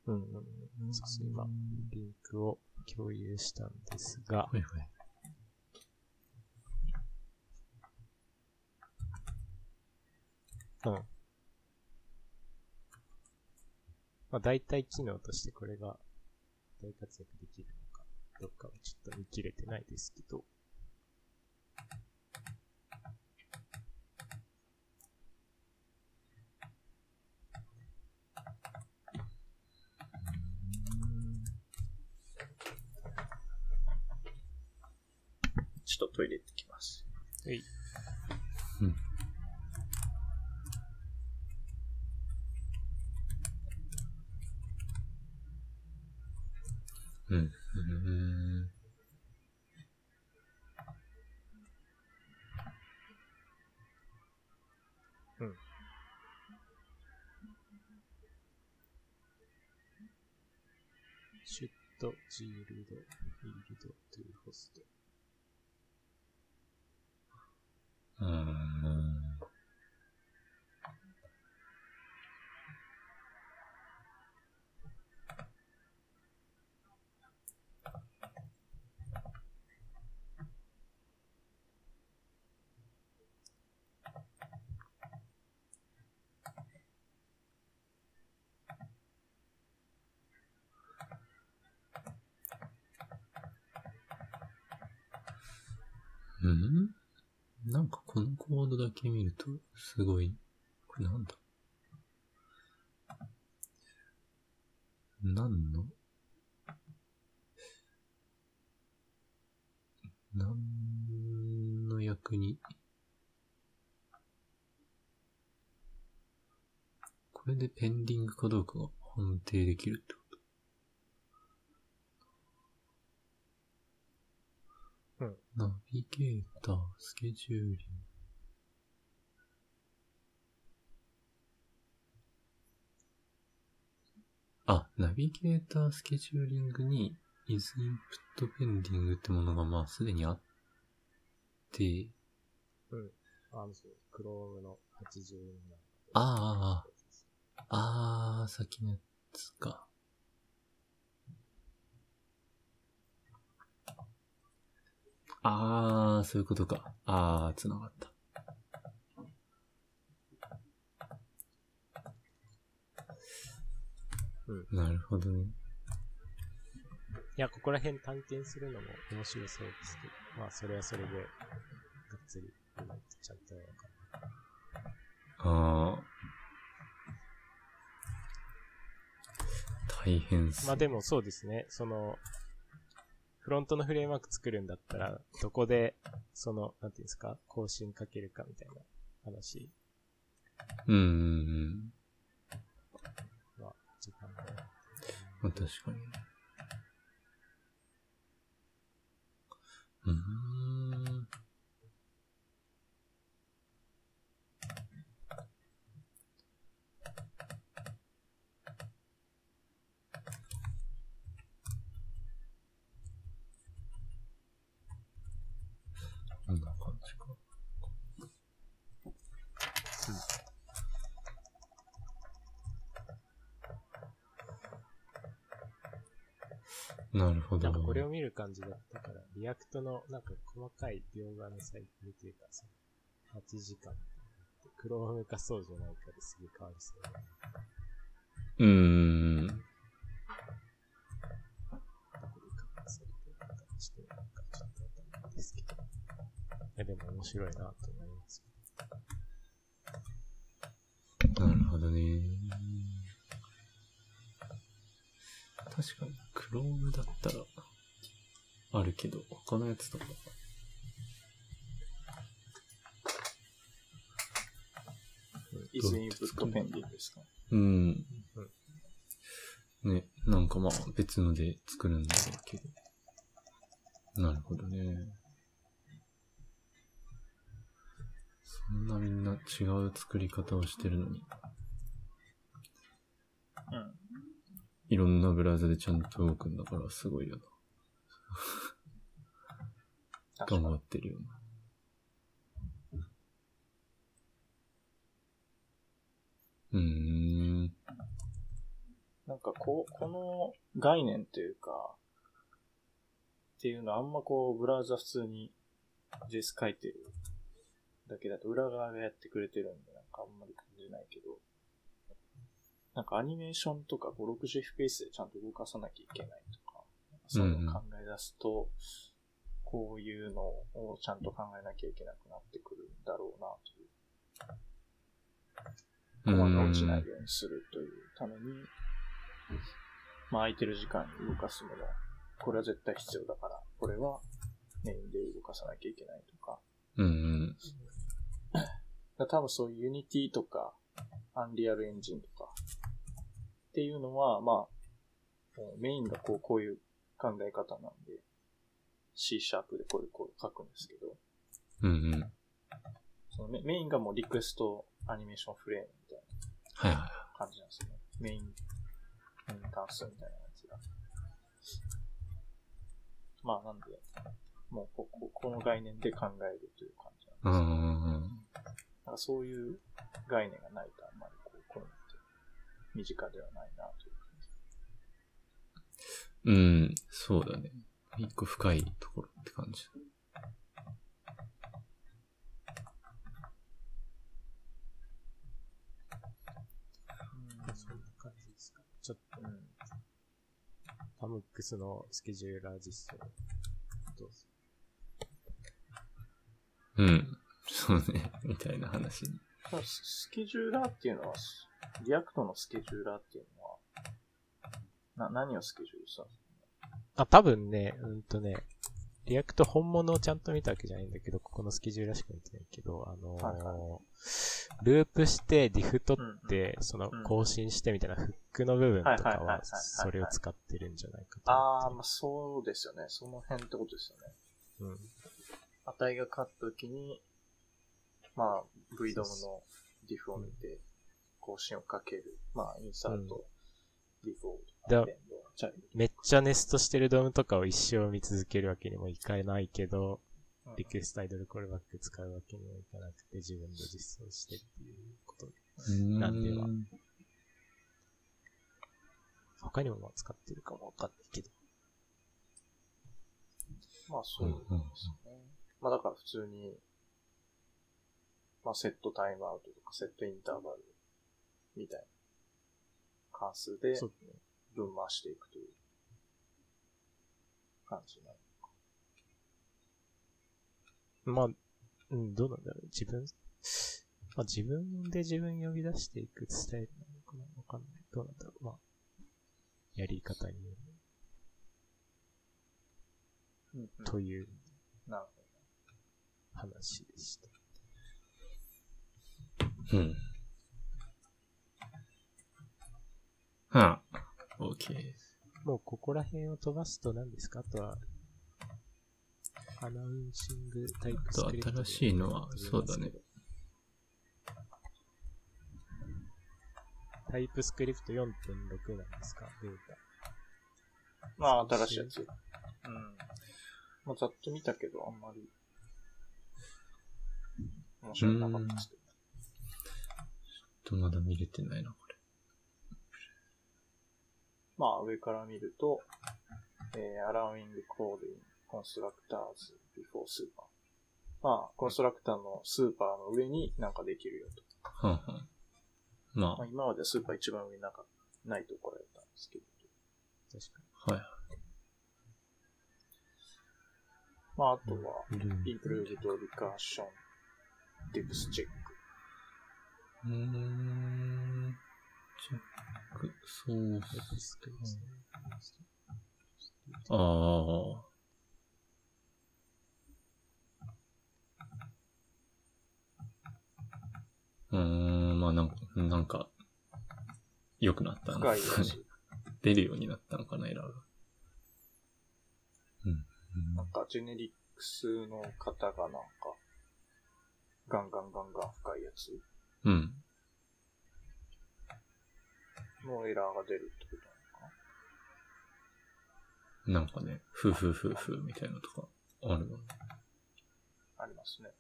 うんうんうん。そうそう、今、リンクを共有したんですが、はいはい。うん。まあ、大体機能としてこれが大活躍できるのか、どっかはちょっと見切れてないですけど。ちょっとトイレ行ってきます。はい。うん。うん。うん。シュット、ジールド、フィールド、トゥーホスト。うん。なんかこのコードだけ見ると、すごい、これなんだ？何の？何の役に？これでペンディングかどうかが判定できるとうん。ナビゲーター、スケジューリング。あ、ナビゲータースケジューリングに is input pending ってものがまあすでにあって、うん。あの、そう、Chrome の87。ああ、ああ、先のやつか。ああ、そういうことか。ああ、つながった。うん。なるほどね。いや、ここら辺探検するのも面白そうですけど、まあ、それはそれで、がっつり、うまくちゃんとやろうかああ。大変っす。まあでもそうですね、その、フロントのフレームワーク作るんだったら、どこで、その、なんていうんですか、更新かけるかみたいな話うん。は、時間が。まあ、確かに。うーん。なるほど。なんかこれを見る感じだったから、 React のなんか細かい描画のサイトというか、その8時間 Chrome かそうじゃないかですげえ変わりそうだね。うーん。いでも面白いなと思います。なるほどね。確かに、クロームだったら、あるけど、他のやつとか。イズインプットペンディングですか？うん。ね、なんかまあ別ので作るんだろうけど。なるほどね。そんなみんな違う作り方をしてるのに、うん。いろんなブラウザでちゃんと動くんだからすごいよな。頑張ってるよな。うーん。なんかこう、この概念というか、っていうのはあんまこう、ブラウザ普通に JS 書いてるだけだと裏側がやってくれてるんで、なんかあんまり感じないけど、なんかアニメーションとか 560fps でちゃんと動かさなきゃいけないとか、そういうのを考え出すと、こういうのをちゃんと考えなきゃいけなくなってくるんだろうなという。コマが落ちないようにするというために、まあ空いてる時間に動かすもの、これは絶対必要だから、これはメインで動かさなきゃいけないとか。うんうん。だ多分そういう Unity とか、Unreal Engine とか、っていうのは、まあ、メインがこう、こういう考え方なんで、C シャープでこういう、こう書くんですけど、うんうん。そのメメインがもうリクエストアニメーションフレームみたい。な感じなんですよね。メイン、メイン関数みたいなやつが。まあなんで、もうこここの概念で考えるという感じうなんですよ。ん。なんかそういう概念がないとあんまりこう、こういうのって身近ではないなという感じ。うん、そうだね。一個深いところって感じ。そんな感じですか？ちょっと、うん。パムックスのスケジューラー実装、どうぞ。うん。そうね。みたいな話に。スケジューラーっていうのは、 React のスケジューラーっていうのは、な、何をスケジュールしたんですあ、多分ね、うんとね、 React 本物をちゃんと見たわけじゃないんだけど、ここのスケジューラーしか見てないけど、あのーはいはループして、 diff 取って、そのうん更新してみたいなフックの部分とかはそれを使ってるんじゃないかとああ、思まあそうですよね。その辺ってことですよね。うん。値が勝った時に、まあ、VDOM のディフを見て、更新をかける。まあ、 insert、 Before だと、append child めっちゃネストしてる DOM とかを一生見続けるわけにもいかないけど、ド。 requestIdleCallback 使うわけにもいかなくて、自分で実装してっていうことで。なんでは他にもまあ使ってるかもわかんないけど。まあ、そうですね。まあ、だから普通に、まあ、セットタイムアウトとか、セットインターバルみたいな関数で分回していくという感じになる。まあ、うん、どうなんだろう。自分、まあ自分で自分呼び出していくスタイルなのかなわかんない。どうなんだろう。まあ、やり方によるうんうんというなる話でした。うん。はあ。OK。もうここら辺を飛ばすと何ですか？あとは、アナウンシングタイプスあクリプト新しいのは、そうだね。タイプスクリプト4.6なんですか？ベーまあ、新しいやつ。うん。まあ、ざっと見たけど、あんまり、面白くなかったですけど。とまだ見れてないな、これ。まあ、上から見ると、えー、allowing calling constructors before super。まあ、コンストラクターのスーパーの上になんかできるよと。ままあ、今までスーパー一番上になんかないところやったんですけど。確かあ、はい。まあ、あとは、うインプルーブドリカーション、ディプスチェック。ーん。そうに。っエクスクですね。ああ。うーん、まあなんか、なんか、良くなったん深いですかね。やつ。出るようになったのかな、エラーが。うん。なんか、ジェネリックスの方がなんか、ガンガンガンガン深いやつうん。のエラーが出るってことなのかななんかね、ふうふうふうふうみたいなのとかあるの。ありますね。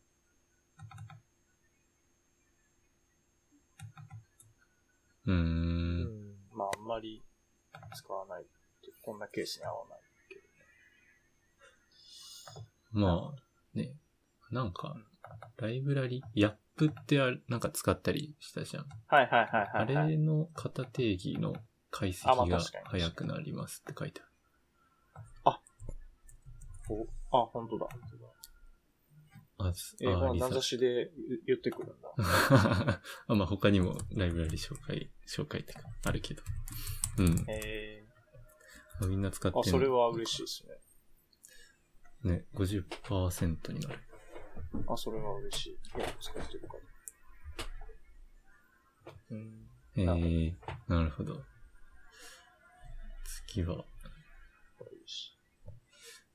うー。うんん。まあ、あんまり使わないって、こんなケースに合わないけどね。まあ、ね、なんか、ライブラリ、ヤップってあれなんか使ったりしたじゃん。はいはいはいあはい、はい。れの型定義の解析が早くなりますって書いておあ、本当だ。本当だあ英語の名指しで言言ってくるんだ。あまあ他にもライブラリ紹介、紹介ってか、あるけど。うん。えみんな使ってー、あ、それはは嬉しいですね。ね、50%になる。あ、それは嬉しい。いや、使ってるから。うん。えなるほどー、なるほど。次は、これいいし。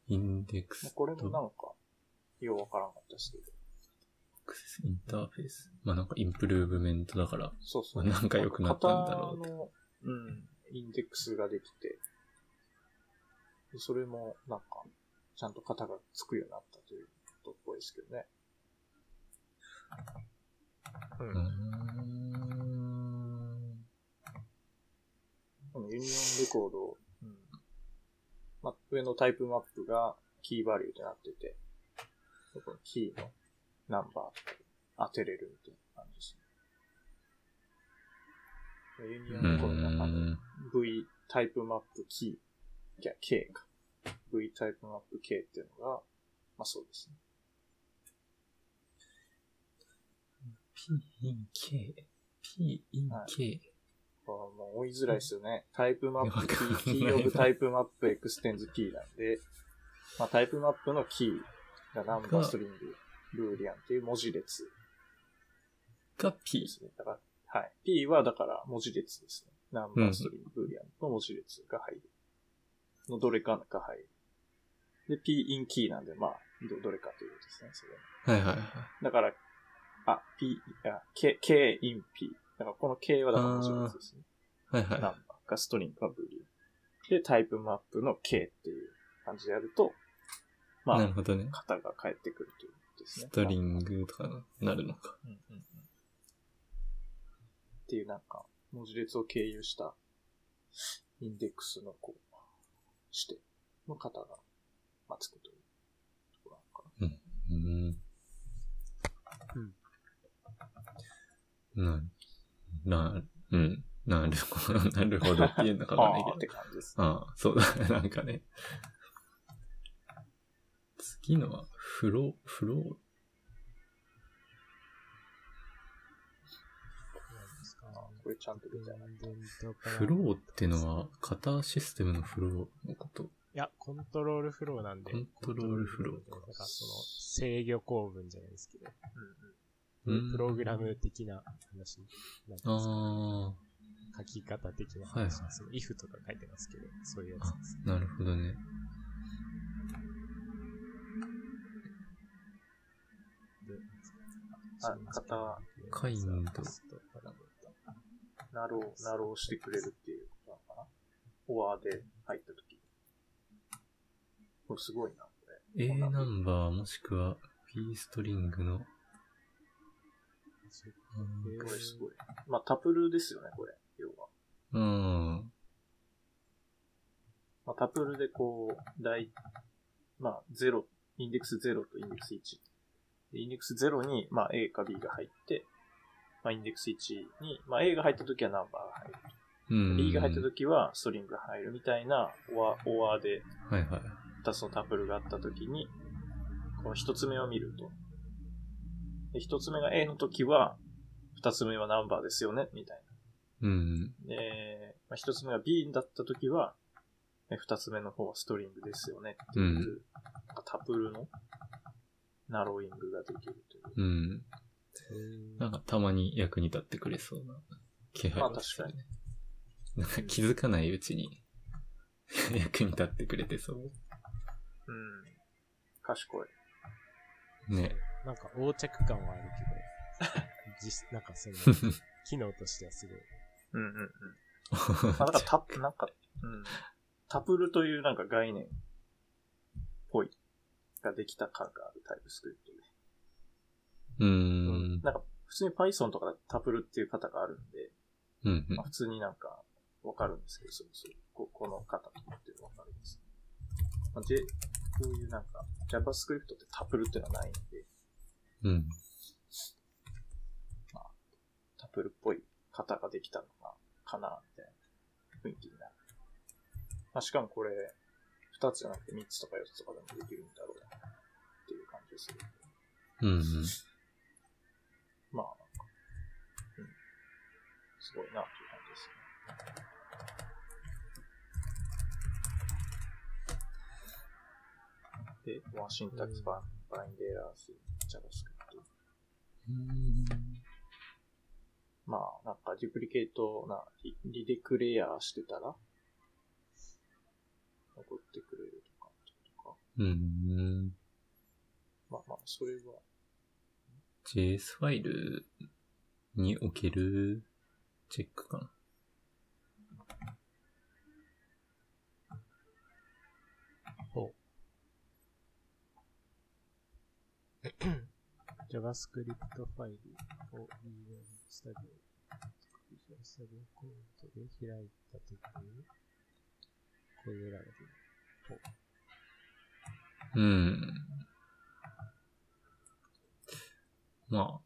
インデックまあスこれもなんか、ようわからんかったですけど。アクセスインターフェース。まあなんかインプルーブメントだから、そうそう。まあなんか良くなったんだろう型の、うん、インデックスができて、でそれも、なんか、ちゃんと型がつくようになったということっぽいですけどね。うん。このユニオンレコード、うん。まあ、上のタイプマップがキーバリューとなってて、このキーのナンバーとかで当てれるみたいな感じですね。ユニオンレコードの中の V タイプマップキー、いや、K か。V タイプマップ K っていうのが、まあそうですね。P in K。P in はい K。これもう追いづらいですよね。 TypeMap キー、keyof TypeMap extends キーなんで、まあ TypeMap のキーが number string、boolean っていう文字列がで P。すね。だから、はい。P はだから文字列ですね。 number string、boolean の文字列が入る。のどれかが入る。で、P in キーなんで、まあ、どどれかということですね、それ。はいはいはい。だから、あ、P、あ、K、K in P。だからこの K はだから文字列ですね。はいはい。ナンバーがストリングがブリュー。で、タイプマップの K っていう感じでやると、まあ、なるほどね。型が返ってくるということですね。ストリングとかなるのか。うんうんうん。っていうなんか、文字列を経由したインデックスのこう、しての型が、まあ、つくというところなのかうーん。な、な、うん。なるほど、なるほどっていうのかな。わかんないああーってけど。感じです。ああ、そうだね、なんかね。次のは、フロー、フロー、これちゃんとフローってのは、型システムのフローのこと？いや、コントロールフローなんで。コントロールフローコントロールフローでなんかその、制御構文じゃないですけど、うんうん。うんプログラム的な話なんですかあ書き方的な話です。if とか書いてますけど、そういうやつです。あ、なるほどね。で、あ型は kind narrow、narrow してくれるっていうことなのかな？フォアで入ったとき。これすごいな、これ。A ナンバーもしくは P ストリングの、うんこれすごい。まあ、タプルですよね、これ。要は。うん。まあ、タプルでこう、大、まあ、0、インデックス0とインデックス1でインデックス0に、まあ、A か B が入って、まあ、インデックス1に、まあ、A が入った時はナンバーが入る。うん。B が入った時はストリングが入るみたいな、オア、オアではいはい。2つのタプルがあった時に、この1つ目を見ると。で、1つ目が A の時は、2つ目はナンバーですよね、みたいうん。な。で、まあ、1つ目が B だった時は、2つ目の方はストリングですよね、っていう、うんなんかタプルのナローイングができるという。うん。なんかたまに役に立ってくれそうな気配まあはする確ね。なんか気づかないうちに 役に立ってくれてそう。うん。賢い。ね。なんか横着感はあるけど、実、なんかその、機能としてはすごい。うんうんうん。ま あ、なんかタ、なんか、うん。タプルというなんか概念っぽいができた感があるタイプスクリプトで。うーん。なんか、普通に Python とかでタプルっていう型があるんで、うんまあ、普通になんかわかるんですけど、そうそうここの型とかっていうのわかります。まあ、J、こういうなんか JavaScript ってタプルっていうのはないんで、うん。うん。タプルっぽい型ができたのが、かな、みたいな雰囲気になる。まあ、しかもこれ、二つじゃなくて三つとか四つとかでもできるんだろうな、っていう感じでする。うんうん。まあ、なんか、うん。すごいな、という感じですね。で、 more syntax binding errors、JavaScript。まあ、なんか、デュプリケートな、リリデクレアしてたら、送ってくれるとか、とか。うん。まあまあ、それは、JS ファイルにおけるチェックかな。JavaScript ファイルを VM スタディオ、スタディオコメントで開いたときに、こういうエラーが出る。うん。ま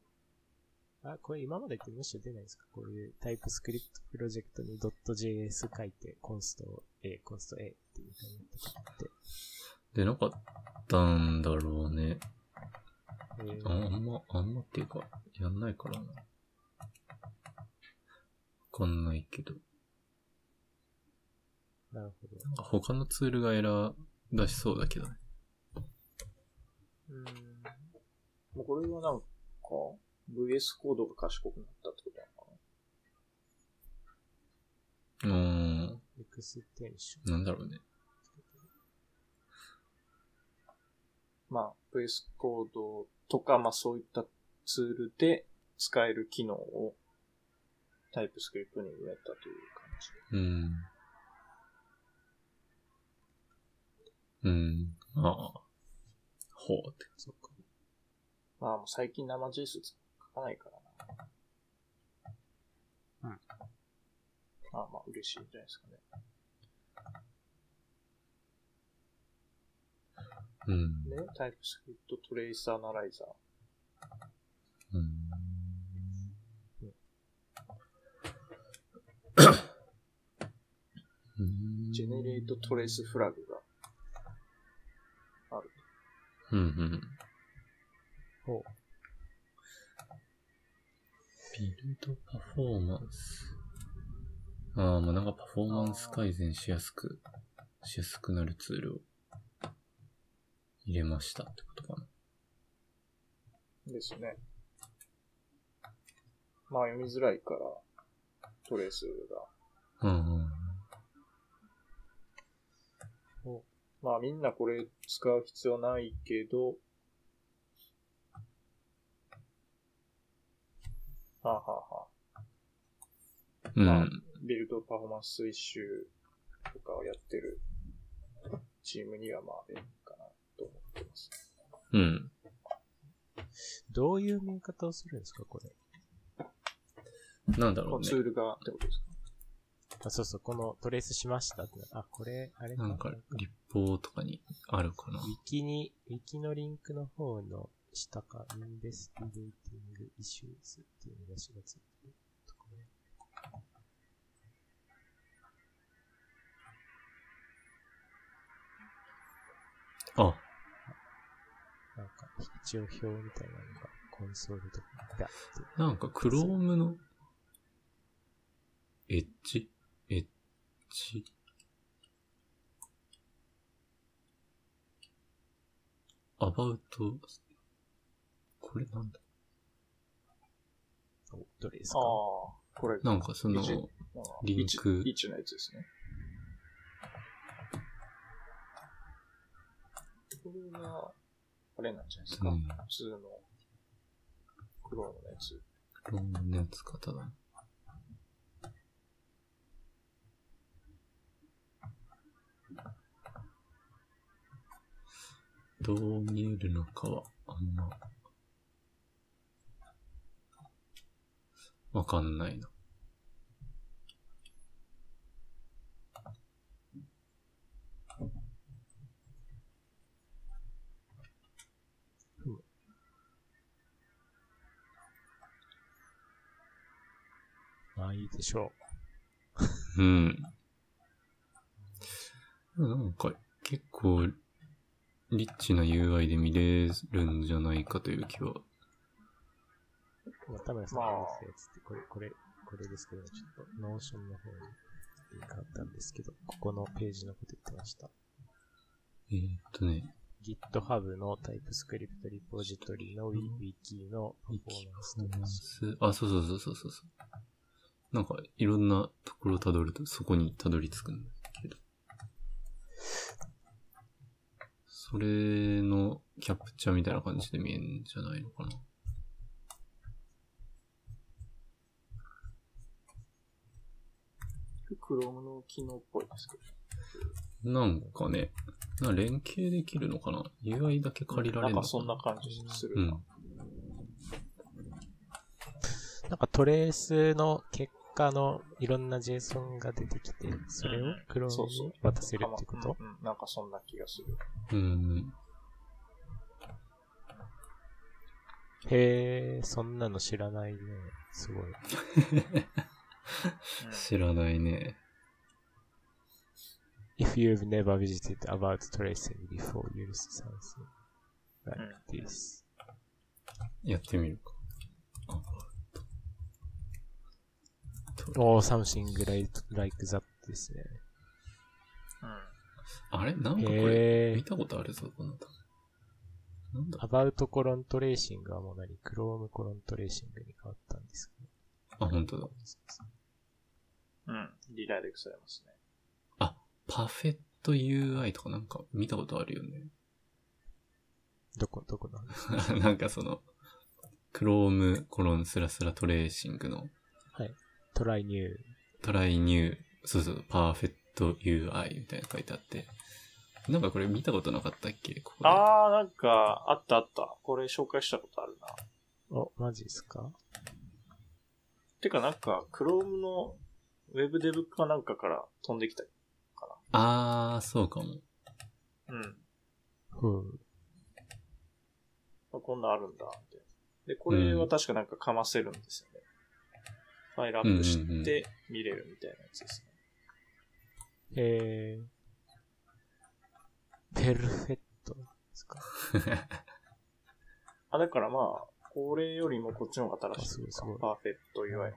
あ、あこれ今までってむしろ出ないですか？こういうタイプスクリプトプロジェクトに .js 書いて、コンスト A、コンスト A っていう風になったかって。出なかったんだろうね。えーああんま、あんまっていうか、やんないからな。わかんないけど。なるほど。なんか他のツールがエラー出しそうだけどね。うん。もうこれはなんか、VS コードが賢くなったってことなのかな？うーん。エクステンション。なんだろうね。まあ、VS コードとか、まあそういったツールで使える機能をタイプスクリプトに埋めたという感うん。うん。まあ。ほうって。そっか。じ。まあもう最近生 JS 書かないからな。うん。まあまあ嬉しいんじゃないですかね。うん。で、タイプスクリプトトレイスアナライザー。うん。う んジェネレートトレースフラグがある。うんうん。ほう。ビルドパフォーマンス。ああ、まあなんかパフォーマンス改善しやすく、しやすくなるツールを入れましたってことかな。ですね。まあ読みづらいから、トレースが。うんうん。ほまあみんなこれ使う必要ないけど、はあ、はあはあ、うん。まあビルドパフォーマンス推集とかをやってるチームにはまあってます。うん。う。どういう見方をするんですかこれ？なんだろうねツ。ールがってことですか？あ、そうそう、このトレースしましたってな。あ、これ、あれなんか、立法とかにあるかなウ。ィキに、ウィキのリンクの方の下か、investigating issues っていう見出しがついてるところ。あ、か、一応表みたいなのがコンソールとかにダッて。なんか Chrome の、エッジエッジアバウト、これなんだ？おどれですあか？あ、これ。なんかその、リンク。一一のやつですね。これが、あれなんじゃないですか？うん普通の、クロームのやつ。Chrome のやつか、ただ。どう見えるのかは、あんま、わかんないな。まあいいでしょうん。なんか、結構、リッチな UI で見れるんじゃないかという気は。う。まあ、田村さんが言ってたやつって、これ、これ、これですけど、ちょっと、 Notion の方にリンクあったんですけど、ここのページのこと言ってました。えー、っとね、GitHub の TypeScript リポジトリの Wiki のパフォーマンスとかスあ、そうそうそうそうそうそう。なんか、いろんなところを辿ると、そこに辿り着くんだけど。それのキャプチャーみたいな感じで見えるんじゃないのかな。クロームの機能っぽいですけど。なんかね、な連携できるのかな ?UI だけ借りられるのかななんかそんな感じするな。うん。なんかトレースの結果のいろんな JSON が出てきて、それを Chrome そうそうに渡せるってことうんうんなんかそんな気がする。うん。へえ、そんなの知らないね。すごい。知らないね。If you've never visited about tracing before, you'll see something like this. やってみるか。おー、something like, like that ですね。うん。あれ？なんかこれ、見たことあるぞ、この歌。なんだ？About コロントレーシングはもう何 ?Chrome コロントレーシングに変わったんですかね。あ、本当だ。うん。リダイレクトされますね。Perfetto UI とかなんか見たことあるよね。どこ、どこなんですかなんかその、Chrome コロンスラスラ tracing のはい。 try new。トライニュー、そうそう、 Perfetto UI みたいなの書いてあって。なんかこれ見たことなかったっけ？ここであー、なんか、あったあった。これ紹介したことあるな。お、マジですか？てかなんか、Chrome の Web デブかなんかから飛んできたかあー、そうかも。な。うん。ふあこんなんあるんだって。で、これは確かなんかかませるんですよね。ファイルアップして見れるみたいなやつですね。う。へー。ペルフェットですか？あ、だからまあ、これよりもこっちの方が新しいのかあすごいすごい。パーフェクト UI の方が。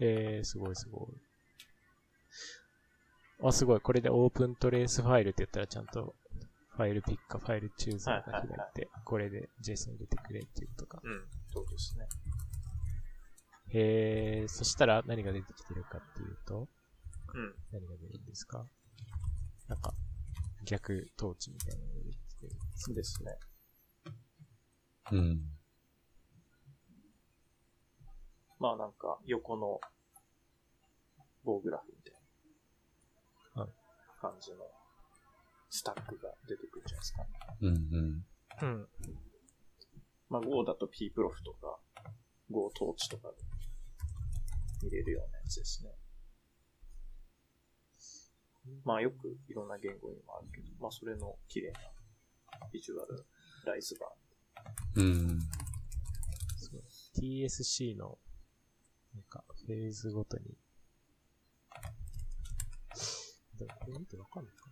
へー、すごいすごい。あ、すごい。これでオープントレースファイルって言ったらちゃんとファイルピッカー、ファイルチューザーが開いて、これで JSON 入れてくれっていうことか。うん、そうですね。へー、そしたら何が出てきてるかっていうと、うん。何が出るんですか？なんか、逆統治みたいなのが出てきてる。そうですね。うん。まあなんか、横の棒グラフみたいなはい感じのスタックが出てくるんじゃないですか。うんうん。うん。まあ Go だと P プロフとか Go トーチとかで見れるようなやつですね。まあよくいろんな言語にもあるけど、まあそれの綺麗なビジュアルライズ版。うん。そう TSC の、なんか、フェーズごとに。でもこれ見てわかんないか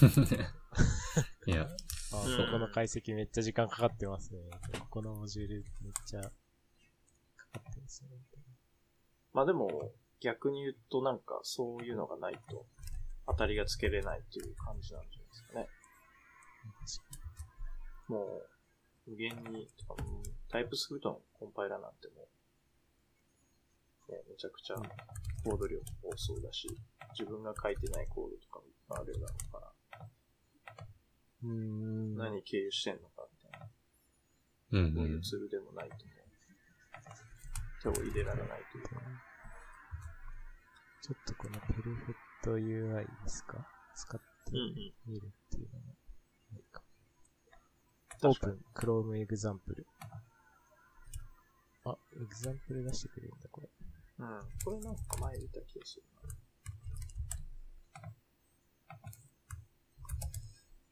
いや、なあ、うんここの解析めっちゃ時間かかってますね。ここのモジュールめっちゃかかってますね。まあでも逆に言うとなんかそういうのがないと当たりがつけれないっていう感じなんじゃないですかね。もう無限に、タイプスクリプトのコンパイラなんてもう、ね、めちゃくちゃコード量多そうだし、自分が書いてないコードとかもいっぱいあるだろうから、うーん。何経由してんのかみたいな。うんこういううんツールでもないともう、手を入れられないというか。ちょっとこのペルフェクト UI ですか？使ってうんうん。みるっていうのもいいか。オー確かにプン、Chrome example。あ、 example 出してくれるんだ、これ。うん。これなんか前見た気がするな。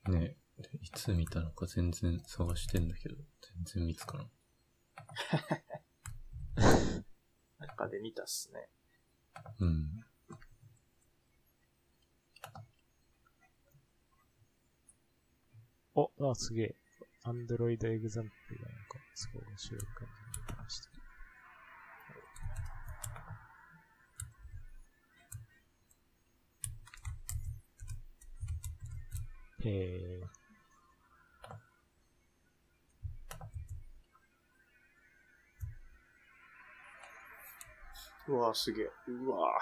ねいつ見たのか全然探してんだけど、全然見つからん。なんかで見たっすね。うん。お、あ、すげえ。Android エグザンプルがなんか、すごい面白い感じになりました。へえ。うわすげえ。うわ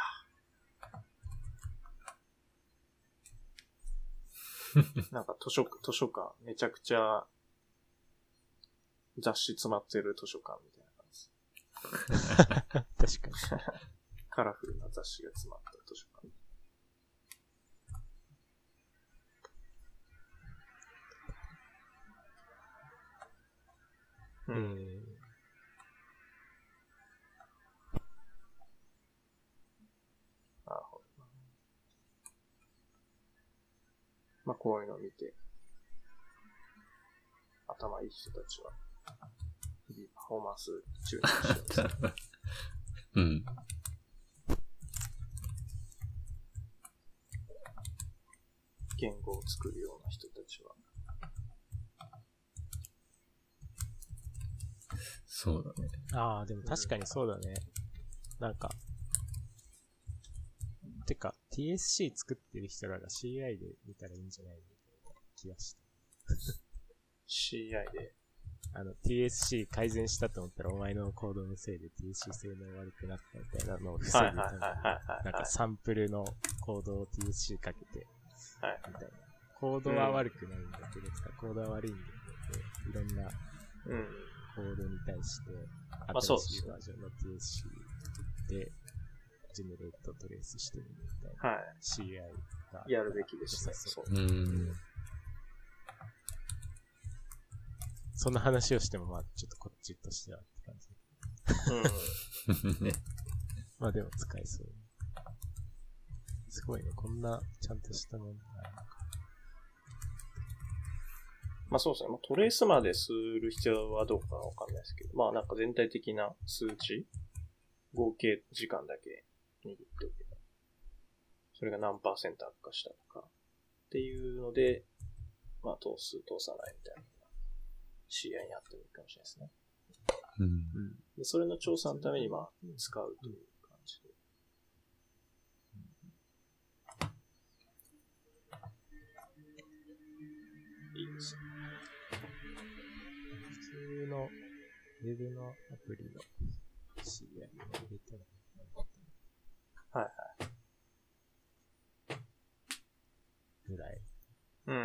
なんか図書、図書館、めちゃくちゃ雑誌詰まってる図書館みたいな感じ。確かに。カラフルな雑誌が詰まった図書館。うえん。ーなるほどな。まあ、こういうのを見て、頭いい人たちは、日々パフォーマンス中にしてます。うん。言語を作るような人たちは。そうだね。ああ、でも確かにそうだね。なんか、てか、TSC 作ってる人らが CI で見たらいいんじゃないみたいな気がした。CI で。あの、TSC 改善したと思ったらお前のコードのせいで TSC 性能悪くなったみたいなのを防ぐために、はいはいはいはいはいなんかサンプルのコードを TSC かけて、はい。みたいな。コードは悪くないんだけど、コードは悪いんだけど、いろんなうん。コードに対して、新しいバージョンの TSC で、ジェネレートトレースしてみるみたいなは CI が。い。やるべきですね。そそうう。うん。そんな話をしても、まあ、ちょっとこっちとしてはって感じ。うん。ね。まあでも使えそう。すごいね、こんなちゃんとしたもんがあるのか。まあそうですね。まあ、トレースまでする必要はどうかわかんないですけど、まあなんか全体的な数値、合計時間だけ握っておけば、それが何パーセント悪化したとか、っていうので、まあ通す、通さないみたいなのが CI にあってもいいかもしれないですね。うん。で、それの調査のためにまあ使うという感じで。いいですね。普通のウェブのアプリの CI を入れたらはいはい。ぐらい。うん。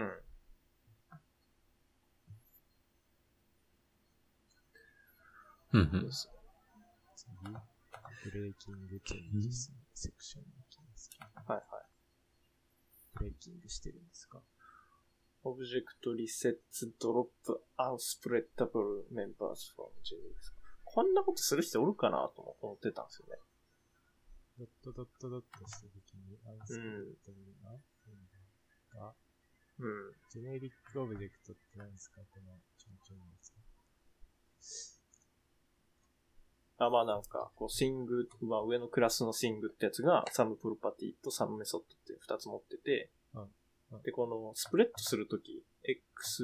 うんうん。次、ブレーキング changes セクションに行きます。はいはい。 breaking してるんですか？ object rests drop unspreadable members from J です。こんなことする人おるかなとも思ってたんですよね。ドットドットドットしたときに、 unspreadable な、が、うん。 generic object って何ですか？このちょんちょんのやつ。あ、まあなんか、こう、 Thing、まあ上のクラスの Thing ってやつが、 someProperty と someMethod って二つ持ってて、うんうんで、このスプレッドするとき、X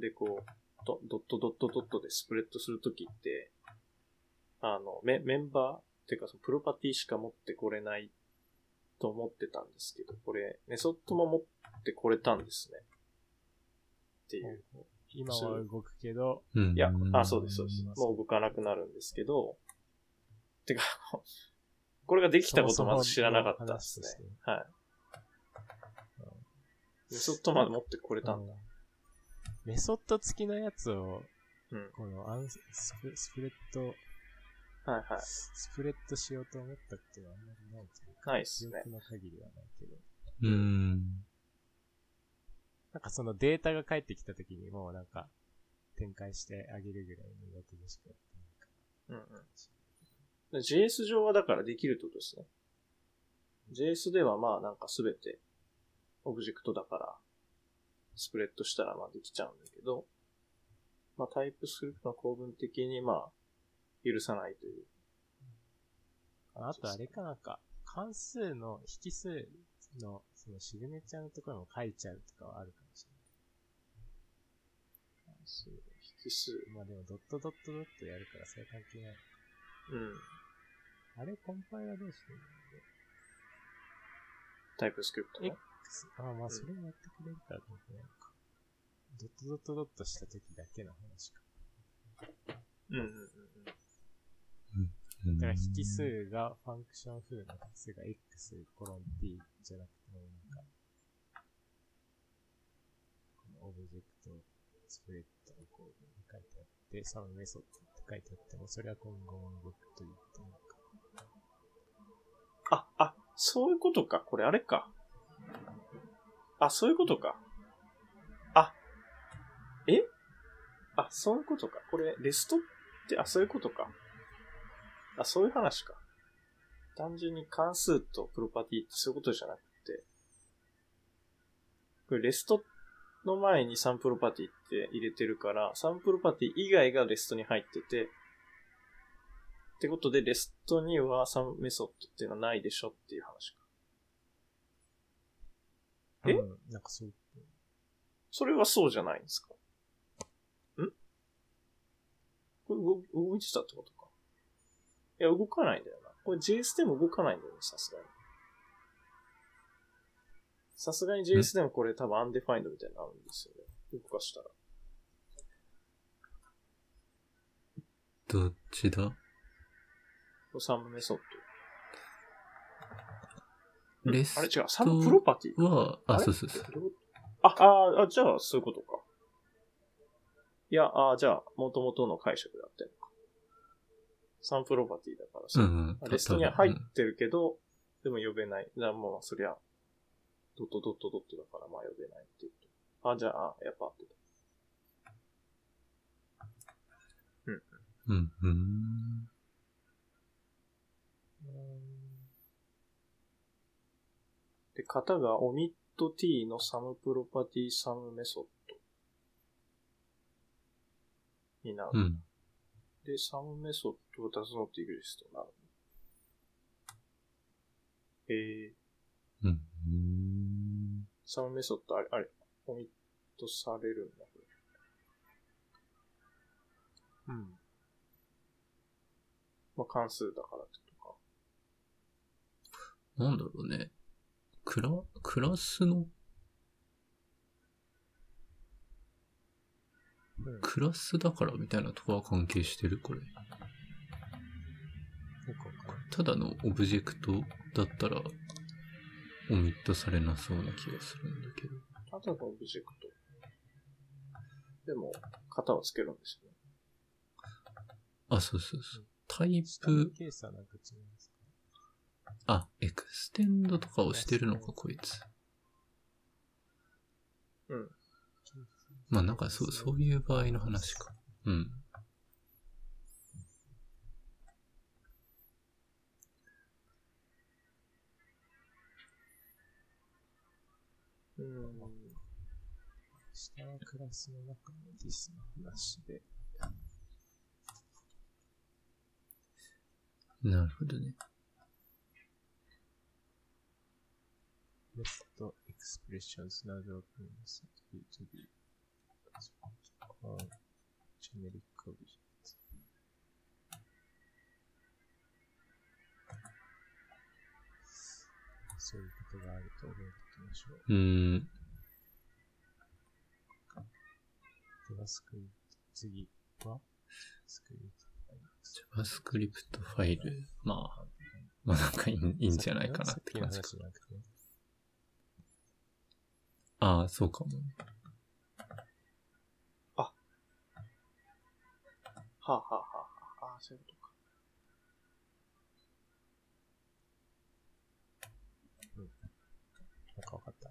でこう、ドドットドットドットでスプレッドするときって、あの、メメンバーっていうかそのプロパティしか持ってこれないと思ってたんですけど、これ、メソッドも持ってこれたんですね。っていう。今は動くけど、うん。いや、あ、そうです、そうですうん。もう動かなくなるんですけど、てか、これができたことまず知らなかったですねそもそもの話と。はい。メソッドまで持ってこれたんだ。うんメソッド付きのやつを、うん。このアンスプ spread、はいはい。 spread しようと思ったことはあんまりないというか、ないっすね記憶。の限りはないけど。うん。なんかそのデータが返ってきた時にもうなんか、展開してあげるぐらいの予定でしかやってないかうんうん。JS 上はだからできるってことですね。JS ではまあなんかすべてオブジェクトだから、スプレッドしたらまあできちゃうんだけど、まあタイプスクリプトの構文的にまあ許さないという。ら。あとあれかなんか、関数の引数のそのシグネチャーのところも書いちゃうとかはあるかもし引数。れない。まあでもドットドットドットやるからそれは関係ない。うん。あれコンパイラーどうしてるのタイプスクリプトね。ああ、まあそれもやってくれるから関係ないのか。ドットドットドットした時だけの話か。うんうんうんうんだから引数がファンクション風の数が x コロン t じゃなくてもなんか、このオブジェクトスプレッドのコードに書いてあって、 someMethod って書いてあっても、それは今後も動くと言ってなんか、あ、あ、そういうことか。これあれか。あ、そういうことか。あ、え？あ、そういうことか。これ、レストって、あ、そういうことか。あ、そういう話か。単純に関数とプロパティってそういうことじゃなくて、これレストの前にサンプロパティって入れてるから、サンプロパティ以外がレストに入ってて、ってことで、レストにはサンメソッドっていうのはないでしょっていう話か。え？うん、なんかそう、それはそうじゃないんですか？ん？これ動動いてたってことか？いや、動かないんだよな。これ JS でも動かないんだよね、さすがに。さすがに JS でもこれ多分 undefined みたいになるんですよね。動かしたら。どっちだ？これ someMethod。レスあれ違う、サムプロパティ？は、あ、れ？そうそうそう。あ、あ、あ、じゃあ、そういうことか。いや、あ、じゃあ、元々の解釈だったのか。サンプロパティだからさ、うんうん。レストには入ってるけど、でも呼べない。だからもう、そりゃ、ドットドットドットだから、まあ呼べないっていう。あ、じゃあ、やっぱ合ってた。うん、うん。型がオミット t のサムプロパティサムメソッドになる。うん。で、 someMethod を出すのってイグリストになる。えー、うん。うん someMethod、あれ、あれ、コミットされるんだ、これ。うん。まあ、関数だからってことか。なんだろうね。クラ、クラスの、うん、クラスだからみたいなとこは関係してるこれ。ただのオブジェクトだったら、オミットされなそうな気がするんだけど。あとはオブジェクト。でも、型をつけるんですよね。あ、そうそうそう。タイプ、ケースはなんか違あ、エクステンドとかをしてるのか、こいつ。うん。まあなんかそう、そういう場合の話か。うん。うん。下のクラスの中のディスの話で。なるほどね。レストエクスプレッションズなどを組みます。B2B。on generic objects. そういうことがあると覚えておきましょう。うーん。JavaScript、次は JavaScript JavaScript ファイル。まあ、まあなんかいいいいんじゃないかなって感じか。さっきの話じゃなくて、ああ、そうかもあ、はあはあはあ、ああ、そういうことか。なんかわかった。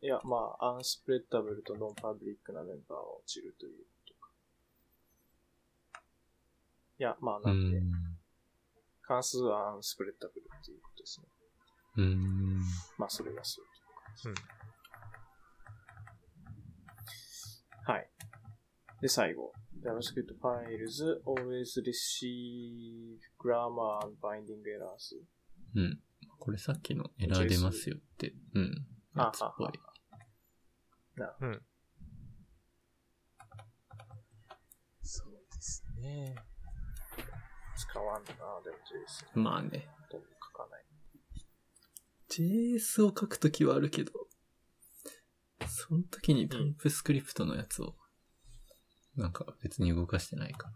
いや、まあ、アンスプレッダブルとノンパブリックなメンバーを落ちるということか。いや、まあ、うなんで。関数はアンスプレッダブルっていうことですね。うーん。まあ、それがそうう感じ。うん。はい。で、最後。JavaScript files always receive grammar and binding errors. うん。これさっきのエラー出ますよって。うん。あやつっぽい。うん。そうですね。使わんなでも JS まあね。JS を書くときはあるけど、その時にタイプスクリプトのやつを、なんか別に動かしてないか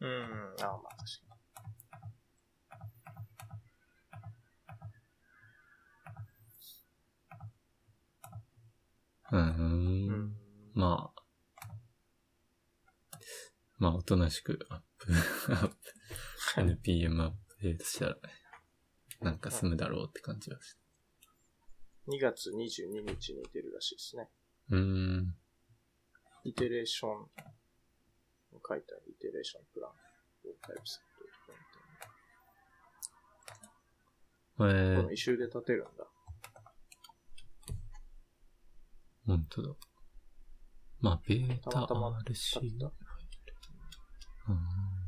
ら。うん、ああ、まあ確かに。ん。うん。まあ、まあ、おとなしくアップ、アップ、NPM アップデートしたら、なんか済むだろうって感じはし2月22日に出るらしいですね。た。うーん。イテレーション、書いてあるイテレーションプランをタイプセットえこーの、一周で立てるんだ。ほんとだ。まあ、ベータたまたま RC うーん。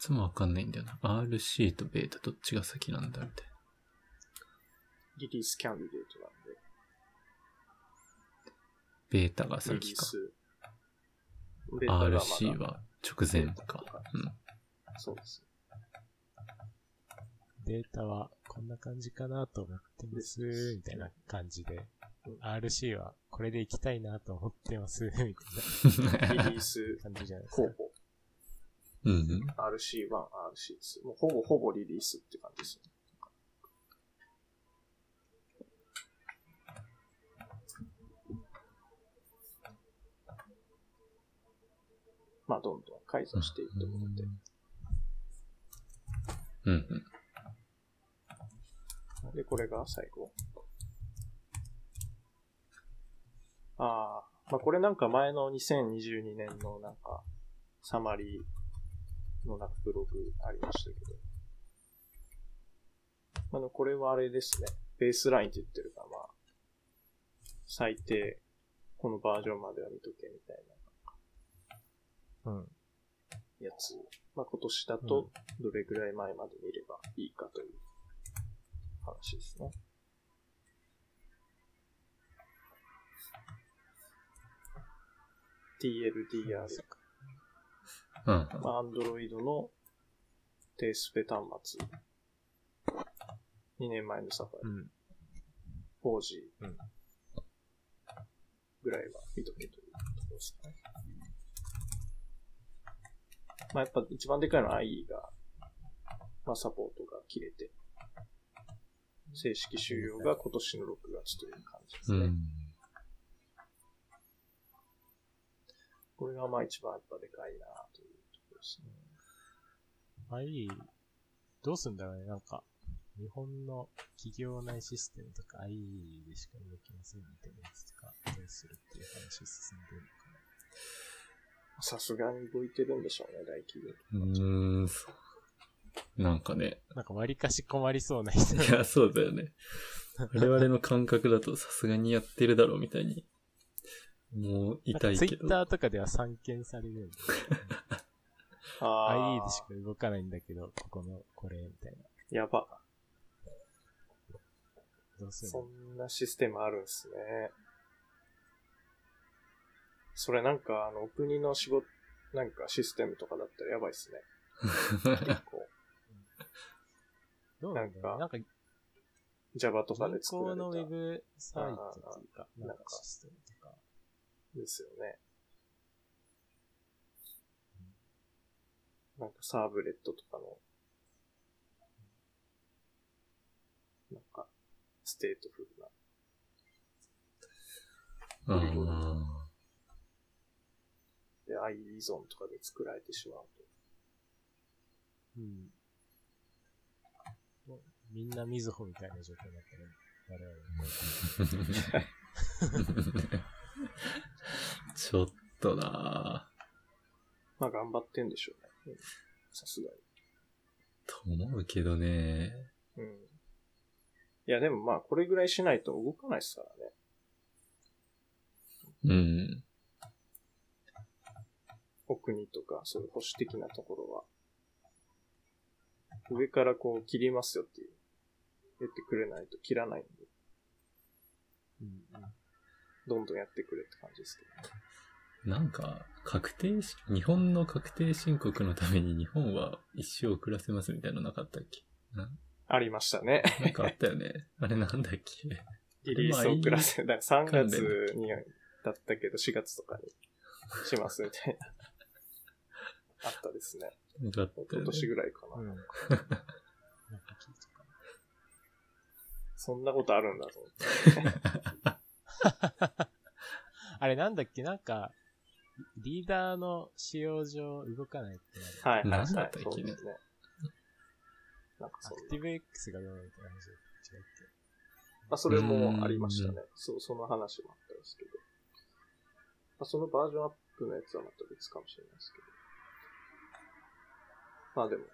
いつもわかんないんだよな。RC とベータどっちが先なんだみたいリリースキャンディデートなんで。な。ベータがリ先か。リース。ベータがまだ RC は直前か。うん。そうです。データはこんな感じかなと思ってます、みたいな感じで。RC はこれで行きたいなと思ってます、みたいリリースな感じじゃないですか。うん。RC1、RC2。もうほぼほぼリリースって感じですね。まあ、どんどん改造していってもらって。うんうん。で、これが最後。ああ、まあこれなんか前の2022年のなんか、サマリーのなんかブログありましたけど。あの、これはあれですね。ベースラインって言ってるから、まあ、最低、このバージョンまでは見とけみたいうん。なやつ。まあ今年だと、どれぐらい前まで見ればいいかという話ですね。TLDR。うんまあ、Android の低スペ端末。2年前のサファリ、うん。4G うんぐらいは見とけというところですかね。まあ、やっぱ一番でかいのは IE が、まあ、サポートが切れて、正式終了が今年の6月という感じですね。うん。これがまあ一番やっぱでかいなですね。IE、どうすんだろうね、なんか、日本の企業内システムとか IE でしか動きませんみたいなやつとか、どうするっていう話進んでるのかさすがに動いてるんでしょうね、大企業うーん、そう。なんかね。なんか割かし困りそうな人。いや、そうだよね。我々の感覚だとさすがにやってるだろうみたいに。もう痛いけど。ツイッターとかでは散見されるんで。あ IE でしか動かないんだけど、ここの、これ、みたいな。やば。どうするそんなシステムあるんすね。それなんか、あの、お国の仕事、なんかシステムとかだったらやばいっすね。結構、どうなんだろう？ななんか、Java とかで銀作られた。行のウェブサイトっていうか、なんかシステムとか。ですよね。なんかサーブレットとかの、なんか、ステートフルな。あで、愛依存とかで作られてしまううん。みんなみずほみたいな状況になったら、我々 ちょっとなと。まあ頑張ってんでしょうね。うんさすがと思うけどね。に。うん。いやでもまあこれぐらいしないと動かないですからね。うん。お国とか、そういう保守的なところは。上からこう切りますよっていう。言ってくれないと切らないんで、うんうんどんどんやってくれって感じですけどね。なんか、確定し、日本の確定申告のために日本は一生遅らせますみたいなのなかったっけ？な？ありましたね。なんかあったよね。あれなんだっけ？リリース遅らせ、だから3月にだったけど4月とかにしますみたいな。あったですね。よかったよね。今年ぐらいかな。うん。なんか聞いたかそんなことあるんだと思って。な。あれなんだっけ？なんか、リーダーの使用上動かないってなる。はい。なんだったっけねそうですね。なんかアそんなクティブ X がどうなみたいな？話違うっまあ、それもありましたね。そう、その話もあったんですけど。まあ、そのバージョンアップのやつはまた別かもしれないですけど。まあでも、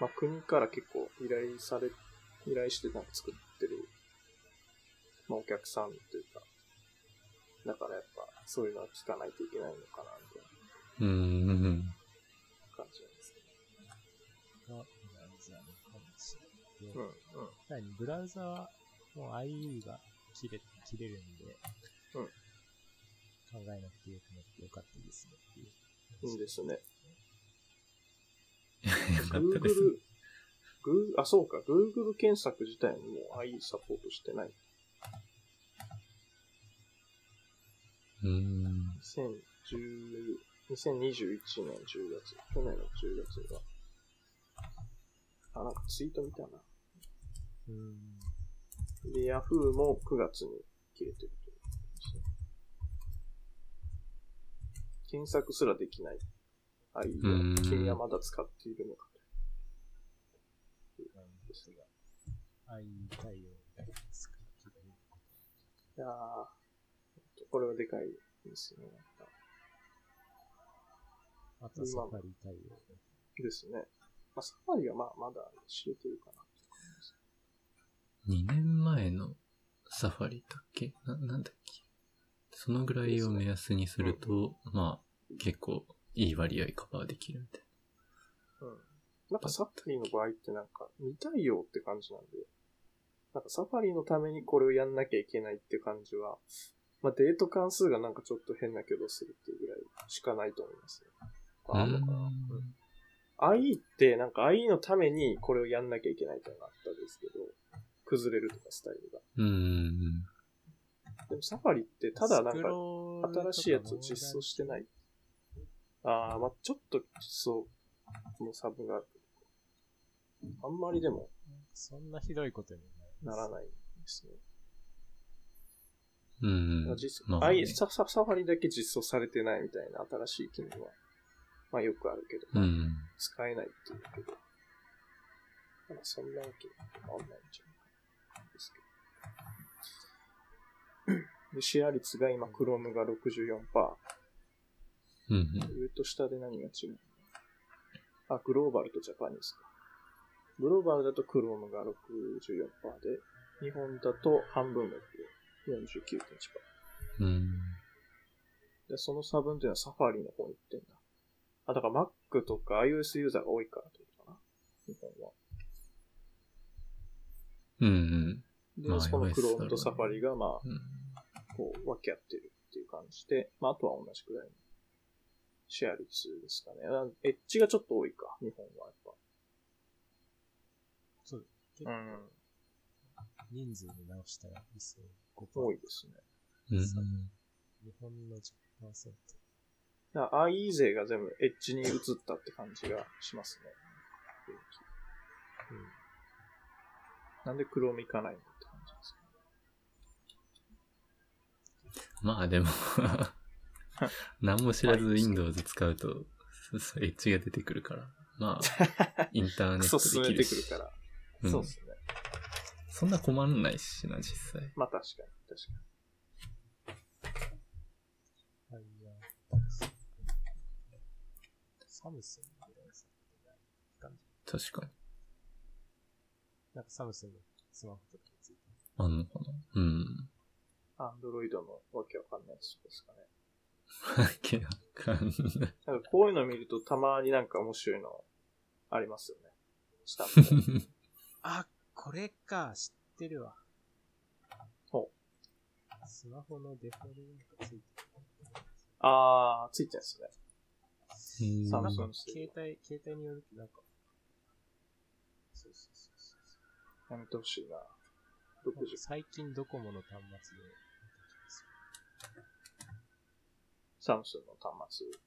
まあ国から結構依頼され、依頼してなんか作ってる、まあお客さんというか、だからやっぱそういうのは聞かないといけないのかな、みたいうん。うん。な感じなん。ですけけが、ブラウザのかもしれない。ど。うん、うん。さらにブラウザはもう IE が切れ、切れるん。で、うん。考えなくてよくなってよかったですねっていう。いいですね。よかったです。Google、グーあ、そうか、Google 検索自体も IE サポートしてない。うん。2010 2021年10月、去年の10月が。あ、なんかツイート見たな。うん。で、Yahoo も9月に切れてるということですね。検索すらできない IE うんを君はまだ使っているのかなんですが、IE 対応ですか切れると。いやー、これはでかいですね。なんかあとサファリ対応。ですね。まあ、サファリはまあまだ知れてるかなって感じです。2年前のサファリだっけ？な、なんだっけ？そのぐらいを目安にすると、まあ、結構いい割合カバーできるみたいうん。なんかサファリの場合ってなんか未対応って感じなんで、なんかサファリのためにこれをやんなきゃいけないって感じは、まあデート関数がなんかちょっと変な挙動するっていうぐらいしかないと思いますね。な。あんのかな、うんうん IE ってなんか IE のためにこれをやんなきゃいけないってのがあったんですけど、崩れるとかスタイルが。うんうんでもサファリってただなんか新しいやつを実装してない。ああ、まあちょっと実装のサブがある。あんまりでもそんなひどいことにならないですね。うん。うん。実まあいサササファリだけ実装されてないみたいな新しい機能は、まあよくあるけど、うん。使えないっていうけど、まあそんなわけ変わんないんじゃないかなですけど。で、シェア率が今、Chrome が64%。うんうん。上と下で何が違うあ、グローバルとジャパニーズか。グローバルだと Chrome が64%で、日本だと半分が49.1%。うん。で、その差分っていうのはサファリの方に行ってんだ。あ、だから Mac とか iOS ユーザーが多いからってことかな。日本は。うんうん。で、まあそこの Chrome ねとサファリが、まあ、うんこう、分け合ってるっていう感じで、まあ、あとは同じくらいのシェア率ですかね。あエッジがちょっと多いか、日本はやっぱ。そう。結構うん。人数に直したら理想5%。多いですね。うん日本の10%。だから IE 勢が全部エッジに移ったって感じがしますね。うん。なんで Chrome 行かないのって感じですまあでも、何も知らず Windows 使うと、そうそうエッジが出てくるから。まあ、インターネクットできるし。てくるから。うんそうですね。そんな困んないしな、実際。まあ確かに、確かはいや、サムスンぐらいさない感じ。確かに。なんかサムスンのスマホとかについて。あんのかなうん。に。Android のわけわかんないやつですかね。わけわかんない。なんかこういうの見るとたまになんか面白いのありますよね。下あ、これか、知ってるわ。ほスマホのデフォルトがついてあー、ついてるんですね。うんサる。なんかムスンの、携帯、携帯によるとなんか、そうそうそうそう。やめてほしいな。なんか60。最近ドコモの端末でサムスンの端末だる。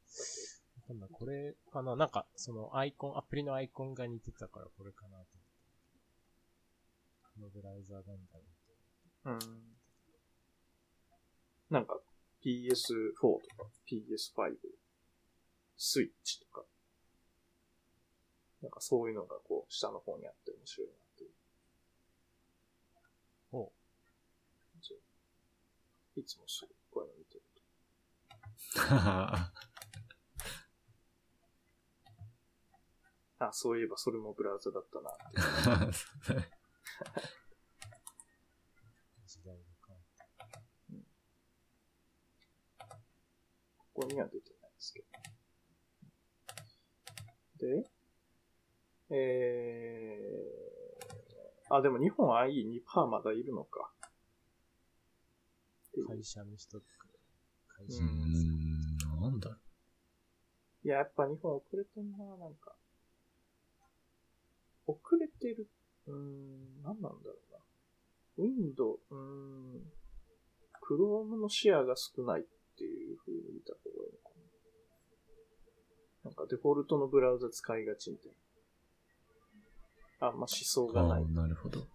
今度はこれかななんか、そのアイコン、アプリのアイコンが似てたからこれかなとのブラウザーなんだろうけ。うん。なんか PS4 とか PS5、スイッチとか、なんかそういうのがこう下の方にあって面白いなっていう。と。ほいつもそう、こういうの見てると。あ、そういえばそれもブラウザだったな。時代が変わった。ここには出てないですけど。で、えー、あ、でも日本 IE2% まだいるのか。会社の人とか、会う社のやつん、なんだろいや、やっぱ日本遅れてんな、なんか。遅れてる。うーん、なんなんだろうな。Windows、うーん、Chrome のシェアが少ないっていう風に見た方がいいのかな。なんかデフォルトのブラウザ使いがちみたいな。あんま思想う。がないああ、。なるほど。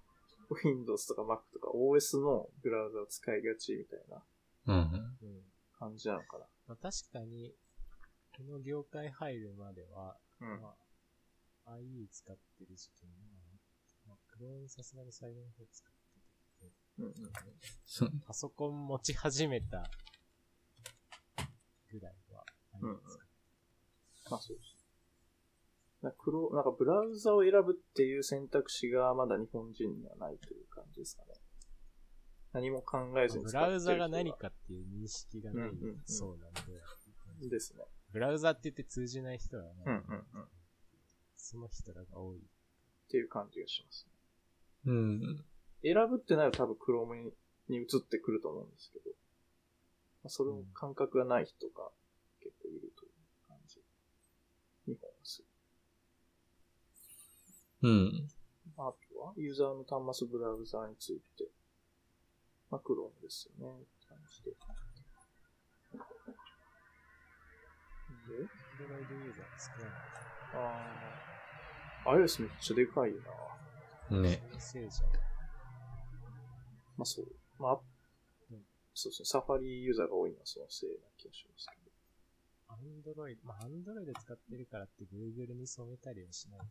Windows とか Mac とか OS のブラウザを使いがちみたいなうん。うん。感じなのかまあ、確かに、この業界入るまでは、な。うん。まあ、IE 使ってる時期に、まあ、クローンさすがに最後の方使ってて、うんうんそパソコン持ち始めたぐらいは、うんうん IE 使ってまあそうです。なんか黒、なんかブラウザを選ぶっていう選択肢がまだ日本人にはないという感じですかね。何も考えずにブラウザが何かっていう認識がないうんうんうんそうなんで、ですね。ブラウザって言って通じない人はない、うんうんうん。っその人らが多い。ていう感じがします、うん。ね。選ぶってなると多分 Chrome にに移ってくると思うんですけど、まあ、それの感覚がない人が結構いるという感じ。日本はする。うん。あとは、ユーザーの端末ブラウザーについて。まあ、Chrome ですよね。って感じで。で、Android ユーザー少ない。あー iOS めっちゃでかいよな。ね。せいじゃん。まあそう。まあ、うんそうですね。サファリユーザーが多いのはそのせいな気がしますけど。アンドロイド、まあ、アンドロイド使ってるからって Google に染めたりはしないか。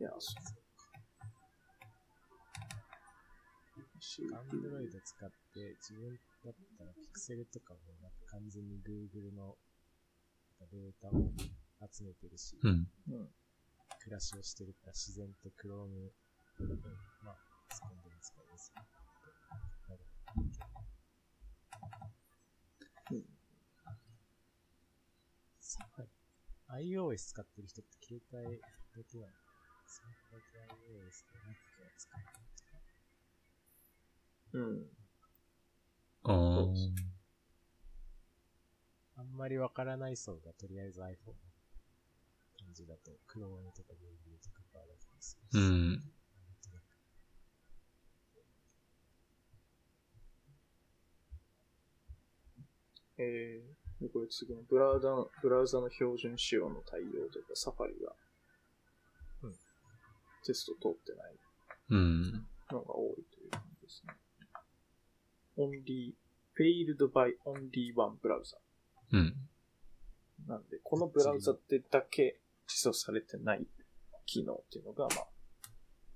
いや、そう。アンドロイド使って自分だったら、ピクセルとかもなんか完全に Google のデータを集めてるし、うん。うん。暮らしをしてるから自然と Chrome、うん、まあ、スコンでも使いますよ。なるうんサファリ iOS 使ってる人って携帯だけなのスマホだけ iOS で Mac は使えないとか。うん。ああ。あんまりわからない層がとりあえず iPhone じだと、か Google とかバーだったりするし。うん。えー、でこれ次のブラウザの、ブラウザの標準仕様の対応というか、サファリが、うんテスト通ってないうん。のが多いという感じですね。only, failed by only one browser. うん。なんで、このブラウザでだけ実装されてない機能っていうのが、まあ、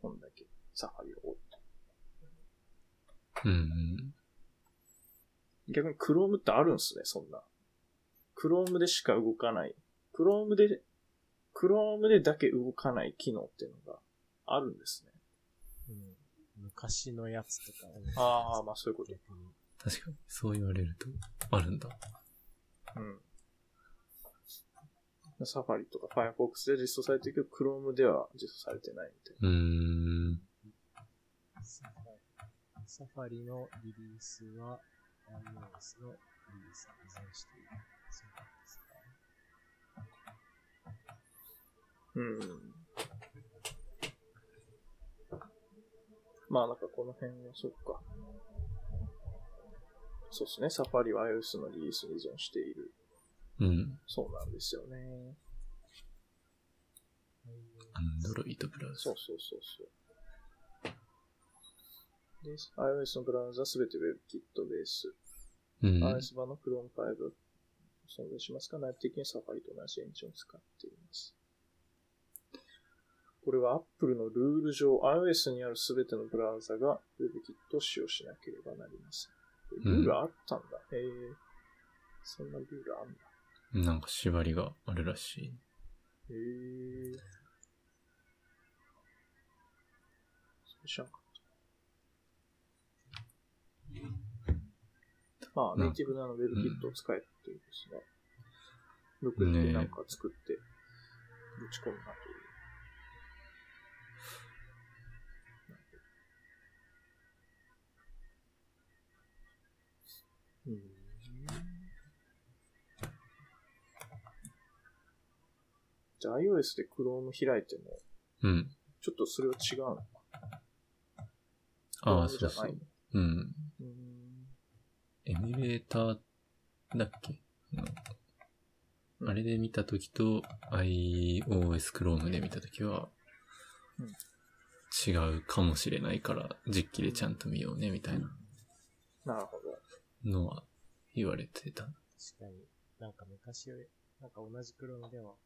こんだけサファリが多いと。うん。逆に Chrome ってあるんすね、そんな。Chrome でしか動かない。Chrome で、Chrome でだけ動かない機能っていうのがあるんですね。うん。昔のやつとかをああ、まあそういうこと。確かに、そう言われると、あるんだ。うん。サファリとか Firefox で実装されてるけど、Chrome では実装されてないみたいなうーん。サファリサファリのリリースは iOS のリリースに依存している。そうなんですか。うん。まあなんかこの辺はそっか。そうですね。サファリは iOS のリリースに依存している。うん。そうなんですよね。アンドロイドブラウザそう。そうそうそう。で、iOS のブラウザすべて WebKit ベース。うん。iOS 版の Chrome 5存在しますが、内部的にサファリと同じエンジンを使っています。これは Apple のルール上、iOS にあるすべてのブラウザが WebKit を使用しなければなりません。ルールあったんだ。へえ。そんなルールあんだ。なんか縛りがあるらしい。へえ。それ知らんかった。まあ、なネイティブなの WebKit を使えっていうですね。よくでなんか作って、ぶち込むなという。iOS で Chrome 開いても、うん。ちょっとそれは違うのかああ、Chrome じゃないそうそう。うん。うーん。エミュレーターだっけ？あのうんあれで見たときと iOS Chrome で見たときはうん違うかもしれないから実機でちゃんと見ようねみたいななるほど。のは言われてた。確かに、なんか昔より、なんか同じクロームでも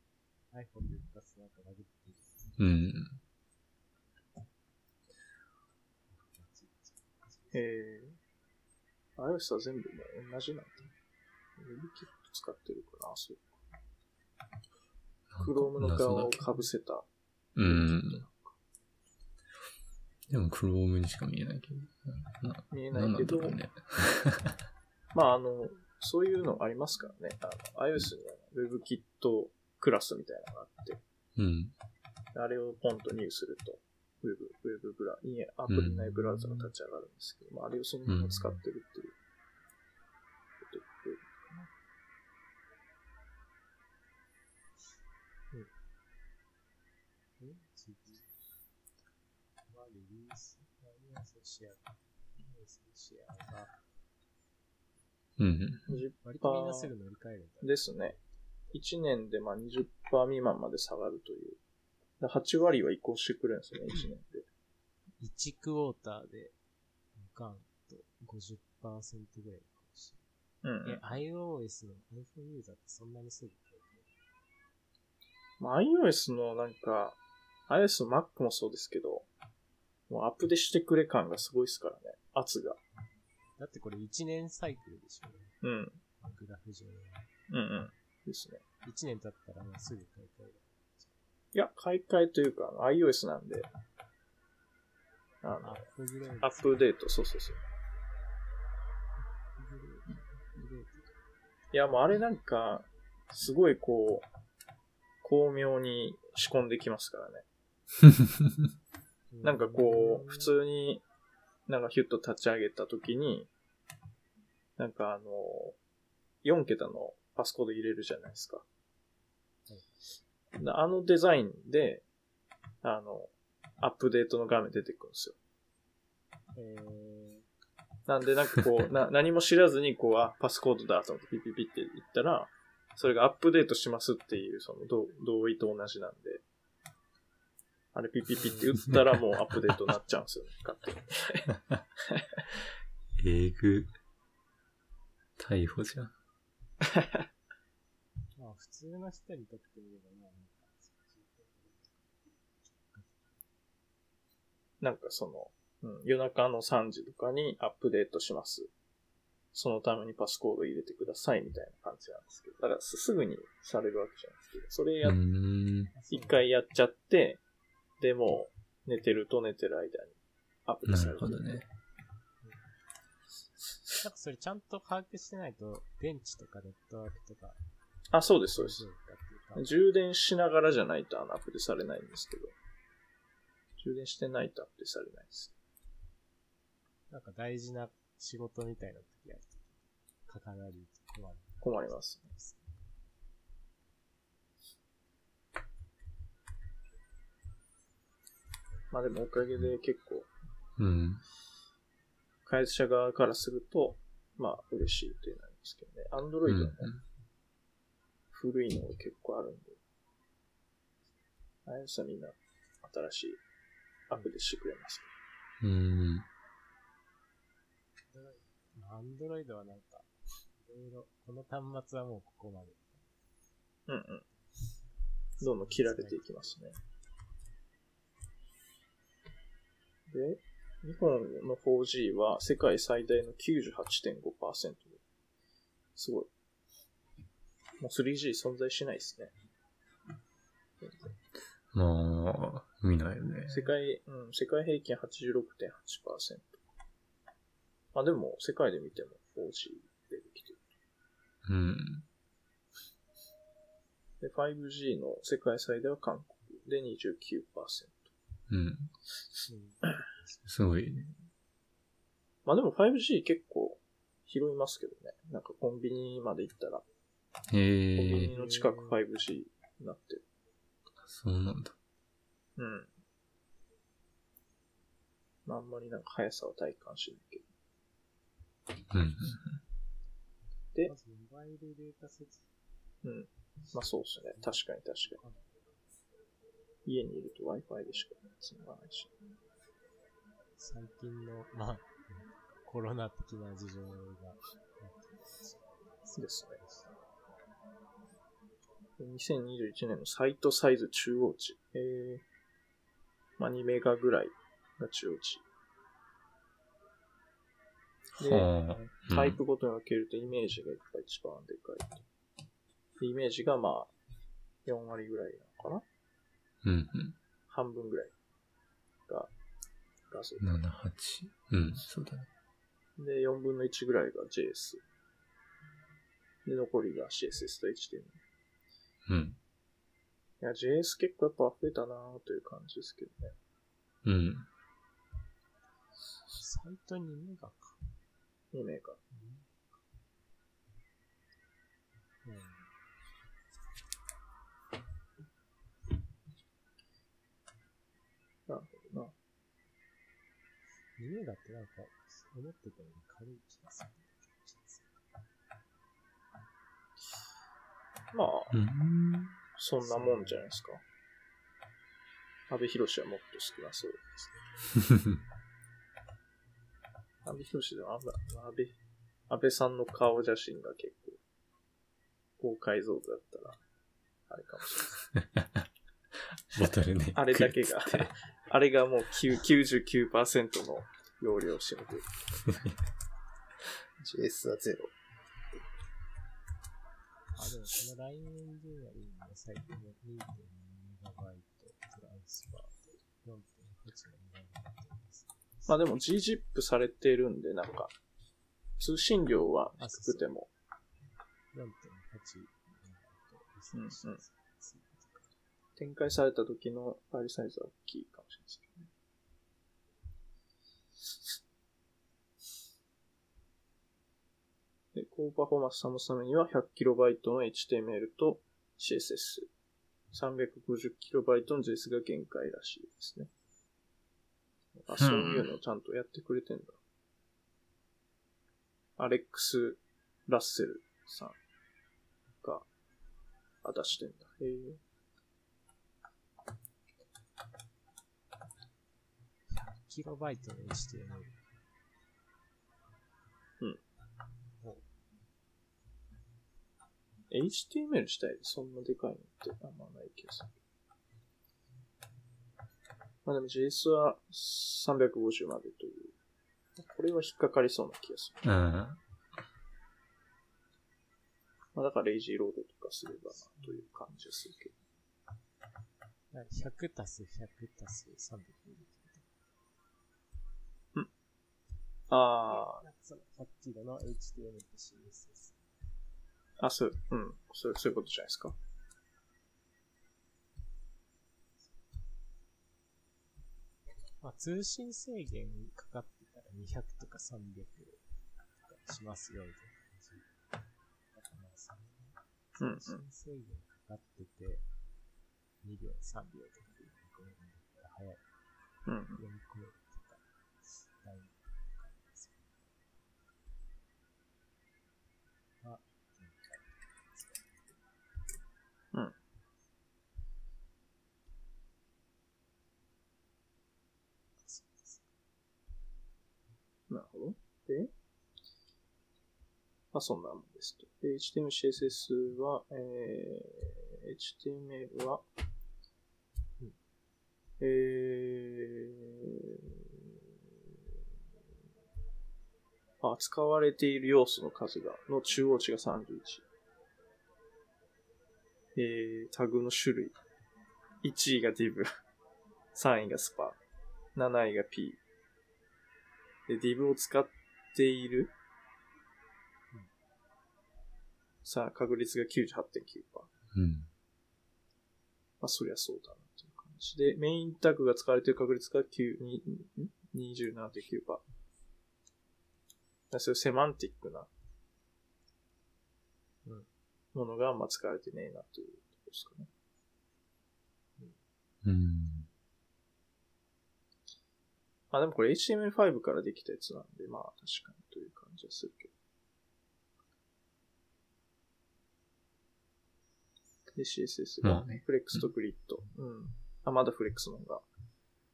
iPhone で出すなんかバグってる。うん。えー、iOS は全部もう同じなんだ。WebKit 使ってるから、あそう。Chrome の側を被せた。うん。でも Chrome にしか見えないけど。な見えないけど、なんだろうね。まああの、そういうのありますからね。あの iOS には WebKit クラスみたいなのがあって、うん。あれをポンと入すると、ウェブ、ウェブブラ、いえ、アプリ内ブラウザが立ち上がるんですけど、まあ、あれをそのまま使ってるっていう。うん。割とみん。なすぐ乗り換えるん。だ。ですね。1年でまあ20%未満まで下がるという。だ8割は移行してくれるんですよね、1年で。1クォーターで、ガンと50%ぐらいかもしうんれない。え、iOS の iPhone ユーザーってそんなにすぐまあ、iOS のなんか、iOS の Mac もそうですけど、もうアップデしてくれ感がすごいですからね、圧が。だってこれ1年サイクルでしょ？うん。グラフ上うんうん。ですね。1年経ったらもうすぐ買い替える。いや、買い替えというか、iOS なんで、あのア、ップデート、そうそうそう。いや、もうあれなんか、すごいこう、巧妙に仕込んできますからね。ド なんかこう、普通に、なんかヒュッと立ち上げたときに、なんかあの、4桁のパスコード入れるじゃないですか。であのデザインで、あの、アップデートの画面出てくるんですよ。えなんでなんかこう、な、何も知らずにこう、あ、パスコードだと思ってピッピッピッって言ったら、それがアップデートしますっていう、その同同意と同じなんで、あれピッピッピッって打ったら もうアップデートになっちゃうんですよね、勝手に。えぐ。逮捕じゃん。ー、まあ普通の人にとってみればまあなんか、なんかその、うん、夜中の3時とかにアップデートします。そのためにパスコード入れてくださいみたいな感じなんですけど。だからすすぐにされるわけじゃないですけど、それや。一回やっちゃって、でもう寝てると寝てる間にアップデートなされるるほどね。なんかそれちゃんと把握してないと、電池とかネットワークとか、あ、そうです、そうです充電しながらじゃないとあのアップデされないんですけど。充電してないとアップデされないです。なんか大事な仕事みたいな時は、かからり困る。困ります。まあでもおかげで結構、うん。会社側からすると、まあ嬉しいというのなんですけどね。アンドロイドも古いのが結構あるんで、ああいうさみんな新しいアップデートしてくれます。うん。うん。アンドロイドはなんか、いろいろ、この端末はもうここまで。うんうん。どんどん切られていきますね。で、日本の 4G は世界最大の98.5%で。すごい。もう 3G 存在しないですね。まあ、見ないよね。世界、うん、世界平均86.8%。まあでも、世界で見ても 4G 出てきてる。うん。で、5G の世界最大は韓国で29%。うん。うん。すごいね。まあでも 5G 結構拾いますけどね。なんかコンビニまで行ったら、コンビへえ、ニの近く 5G になってる。そうなんだ。うん。まああんまりなんか速さは体感しないけど。うん。でまず、モバイルデータ接うん。まあそうですね。確かに確かに。家にいると Wi-Fi でしか繋がないし。最近の、まあ、コロナ的な事情が、ですね。2021年のサイトサイズ中央値。えー、まあ2メガぐらいが中央値。で、はあ。タイプごとに分けるとイメージが一番でかいイメージがまあ4割ぐらいなのかなうん。うん。半分ぐらいが画像。7、8。うん、そうだね。で、4分の1ぐらいが JS。で、残りが CSS と HTML。うん。いや、JS 結構やっぱ増えたなぁという感じですけどね。うん。サイトにメガか。2メガ。うん。なるほどな。2メガってなんか、思ってたより軽い気がする。まあ、うん。そんなもんじゃないですか。安倍博士はもっと少なそうですね。安倍博士でも安倍、安倍、安倍さんの顔写真が結構、高解像度だったら、あれかもしれない。ボトルネック。あれだけが、あれがもう9 99%の容量を占めてる。JS はゼロ。あ、でもこの LINE エンジニアリングのサイトも 2.2MB トランスファーで4.8の2倍になっています。まあでも GZIP されてるんで、なんか、通信量は低くても、4.8うんうん展開された時のファイルサイズは大きいかもしれないですけどね。で、高パフォーマンス保つためには 100KB の HTML と CSS、350KB の JS が限界らしいですね。あ、そういうのをちゃんとやってくれてんだ。アレックス・ラッセルさんが、あ、出してんだ。へえ。キロバイトの HTML。うん。HTML 自体でそんなでかいのってあんまない気がする。まあでも JS は350までという。これは引っかかりそうな気がする。うん。まあだからレイジーロードとかすればなという感じがするけど。100たす100たす300あなんかその100キロの HTML と CSS。あ、あ、そう、うん。そうそういうことじゃないですか。まあ、通信制限かかってたら200とか300とかしますよ、みたいな感じ。通信制限かかってて、2秒、3秒とかで読み込めるんだったら早い。うん。読み込めるとか、ラインとかですよ。あ、限界使ってうん。そうですなるほど。で、まあそんなもんですと。HTML、CSS は、えー、HTML は、うんえー、あ、使われている要素の数が、の中央値が31。えー、タグの種類。1位が div、3位が spa、7位が p、で、div を使っている、さあ、確率が98.9%。うん。まあ、そりゃそうだな、という感じで、メインタグが使われている確率が9にん27.9%。だそういうセマンティックな、うん、ものが、まあ、使われてねえな、というところですかね。うん。まあ、でもこれ HTML5 からできたやつなんで、まあ、確かにという感じはするけど。で、CSS がまあね、フレックスとグリッド。うん。あ、まだフレックスの方が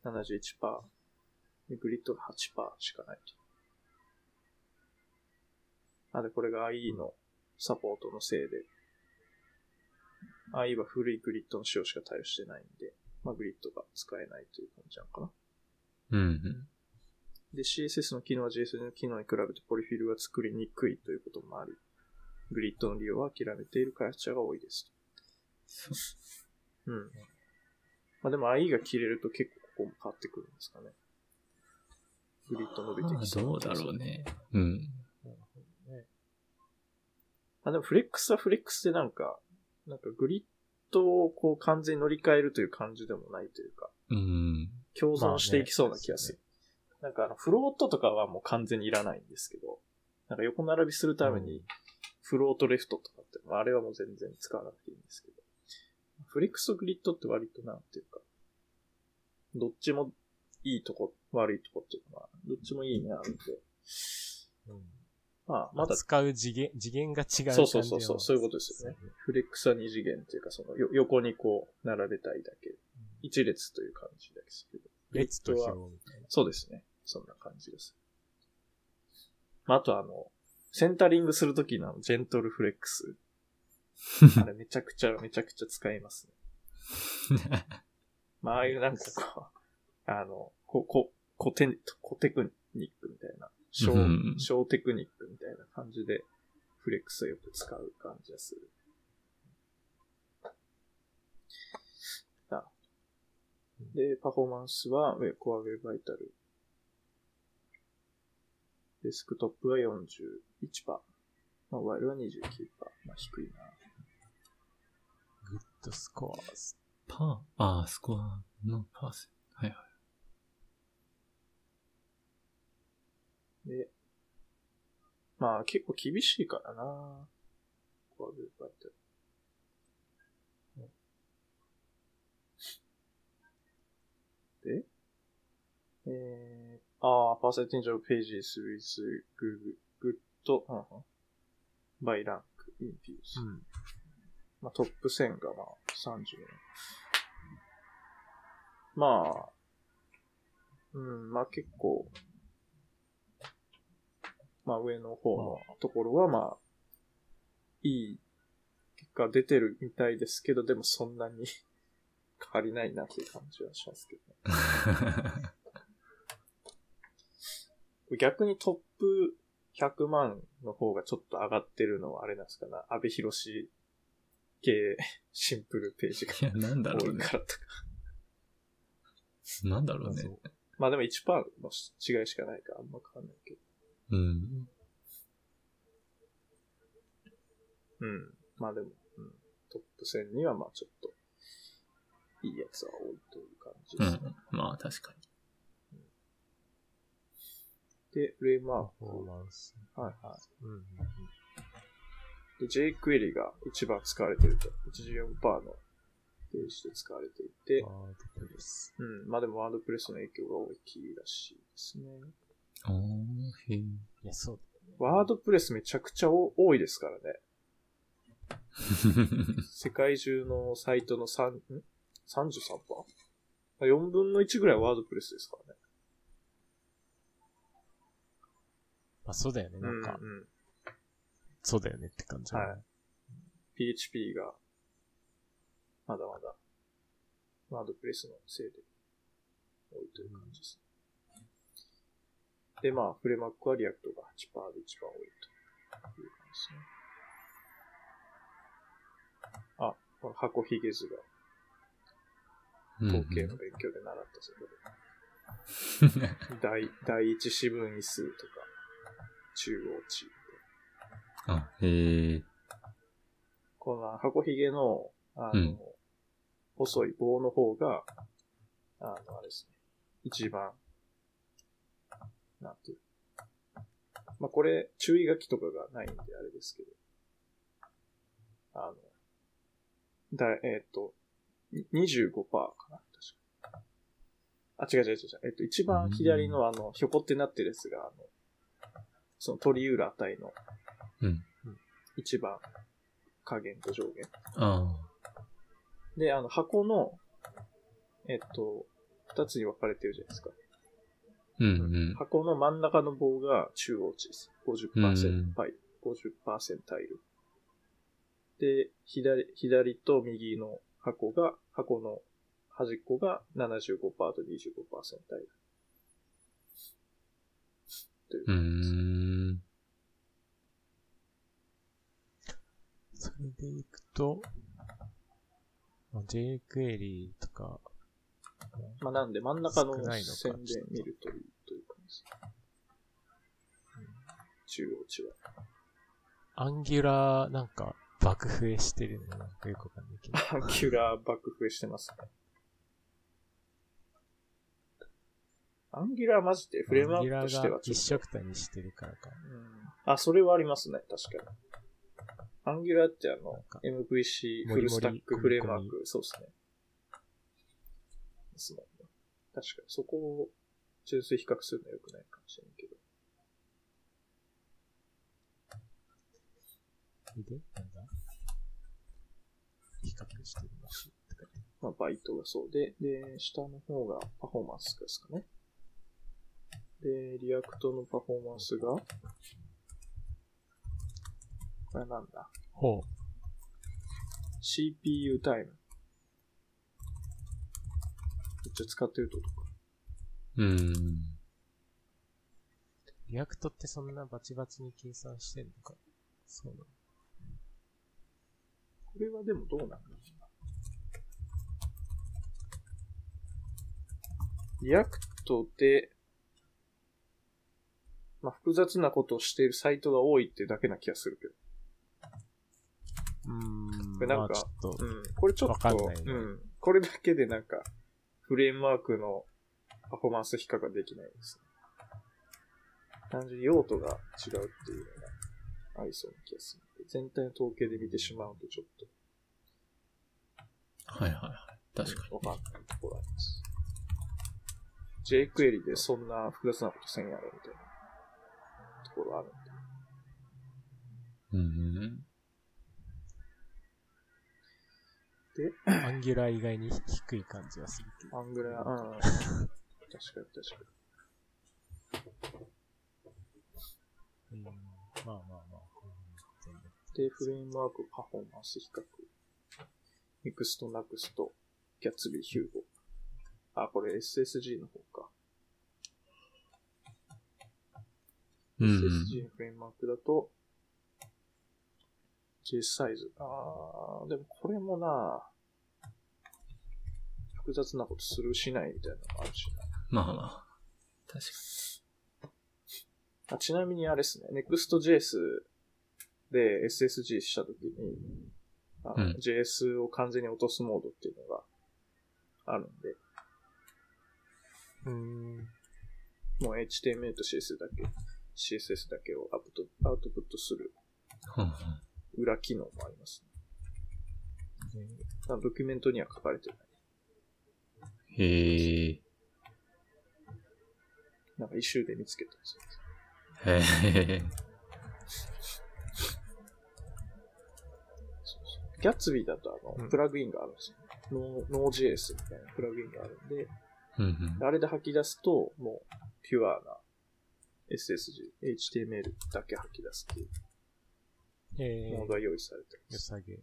71%。で、グリッドが8%しかないと。あ、で、これが IE のサポートのせいで、IE は古いグリッドの仕様しか対応してないんで、まあ、グリッドが使えないという感じなのかな。うん。で、CSS の機能は JS の機能に比べてポリフィルが作りにくいということもあり、グリッドの利用は諦めている開発者が多いですそううん。まあでも IE が切れると結構ここも変わってくるんですかね。グリッド伸びてまあきそうどうだろう。ね。うん。なるほどね。まあでもフレックスはフレックスでなんか、なんかグリッドをこう完全に乗り換えるという感じでもないというか、うん。共存していきそうな気がする。なんかあの、フロートとかはもう完全にいらないんですけど、なんか横並びするために、フロートレフトとかって、まああれはもう全然使わなくていいんですけど、フレックスとグリッドって割となんていうか、どっちもいいとこ、悪いとこっていうのは、どっちもいい面あるんで、うん。まあ、まだ、使う次元、次元が違う感じそうそうそうそう、そういうことですよね。フレックスは二次元というか、そのよ横にこう、並べたいだけ。一列という感じですけど。列とは。そうですね。そんな感じです。まあ、あとあの、センタリングするときのジェントルフレックス。あれめちゃくちゃ、めちゃくちゃ使いますね。まあ、ああいうなんかこう、あの、こ、こ、コテ、コテクニックみたいな小、うん小テクニックみたいな感じで、フレックスをよく使う感じがする。あで、パフォーマンスは、ウェコアウェイバイタル。デスクトップが41%。モバイルは29%。まあ低いな。グッドスコアズ。パー、ああ、スコアのパーセント。はいはい。で、まあ結構厳しいからな。コアウェイバイタル。で、えー、ああ、percentage of pages with good, good, うんうん、by rank in views。うん。まあトップ1000がまあ30。まあ、うん、まあ結構、まあ上の方のところはまあ、いい結果出てるみたいですけど、でもそんなに 変わりないなっていう感じはしますけどね。逆にトップ100万の方がちょっと上がってるのはあれなんですかね。安倍博士系シンプルページがいや、なんだろうね多いか。らとか。なんだろうね。そうまあでも1%の違いしかないからあんま変わんないけど。うん。うん。まあでも、うん、トップ1000にはまあちょっと、いいやつは多いという感じうですね。ん。まあ、確かに。で、フレームワーパフォーク。マンス。はいはうんうんうん。jQuery が一番使われてると。84%のページで使われていて、ワードプレス。うん。まあでもワードプレスの影響が大きいらしいですね。あー、へえ。いや、そうワードプレスめちゃくちゃ多多いですからね。世界中のサイトの3、ん ?33%?4 分の1ぐらいワードプレスですからね。まあそうだよね。なんか、うんうん、そうだよねって感じ。はい。PHP が、まだまだ、 WordPress のせいで多いという感じです。で、まあ、フレームワークは React が8%で一番多いという感じですね。あ、この箱ひげ図が統計の勉強で習ったそこで。第、第一四分位数とか、中央値。あ、へえ。この箱ひげの、あの、うん細い棒の方が、あの、あれですね。一番、なんていう。まあ、これ、注意書きとかがないんであれですけど。あの、だ、えっ、と、に25%かな確か。あ、違う違う違う。えっと、一番左のあの、ひょこってなってるやつが、あの、その鳥浦値のうん。一番下限と上限。あで、あの、箱の、えっと、二つに分かれてるじゃないですか。ー。うんうん。箱の真ん中の棒が中央値です。50%うんパイ、50%タイル。で、左、左と右の箱が、箱の端っこが75%と25%タイル。という感じです。それでいくと、まあ jQuery とか、まあ、なんで真ん中の線で見るといいという感じ中央値は。アンギュラーなんか爆増えしてるのなんかよくわかんないけど。Angular 爆増えしてますね。 Angular マジでフレームワークとしてはアンギュラーが一ちょっと。色たにしてるからか。うんあ、それはありますね、確かに。 Angular ってあの MVC full-stack フレームワーク、そうですね。ですもんね。確かに、そこを純粋比較するのは良くないかもしれないけど。で、なんだ？比較してみましょうって書いてまあ、バイトがそうで、で、下の方がパフォーマンスですかね。で、 React のパフォーマンスが、これなんだほう。?CPU タイム。めっちゃ使ってるってことか。うーん。React ってそんなバチバチに計算してんのかそうなのこれはでもどうなんだろうな。 React で、まあ、複雑なことをしているサイトが多いってだけな気がするけど。うーん。これなんかまあちょっと、うん。これちょっわかんと、ないねうん。これだけでなんか、フレームワークのパフォーマンス比較ができないですね。単純に用途が違うっていうのがありそうな気がする。全体の統計で見てしまうとちょっとはいはいはい。確かわかんないところあります。jQuery でそんな複雑なことせんやろみたいなところあるんで。に。うん。アンギュラー以外に低い感じはするけど。アングラー、うん。確かに確かうん。まあまあまあ。で、フレームワークパフォーマンス比較。Next、Next、Gatsby、Hugo。あ、これ SSG の方か。うん。SSG のフレームワークだと、J サイズ。あー、でもこれもな複雑なことするしないみたいなのもあるしな。まあまあ。確かあちなみにあれですね、Next.js で SSG したときに、あのうん JS を完全に落とすモードっていうのがあるんで、うーん。もう HTML と CSS だけ、CSS だけをアウトアウトプットする裏機能もありますね。ドキュメントには書かれてない。へえ。なんか一周で見つけたんです。へえ。ギャッツビーだとあの、プラグインがあるんですよ。ノー Node.js みたいなプラグインがあるんで、うんうん。あれで吐き出すと、もう、ピュアな SSG、HTML だけ吐き出すっていうえーモード、が用意されてるんです。良さげ。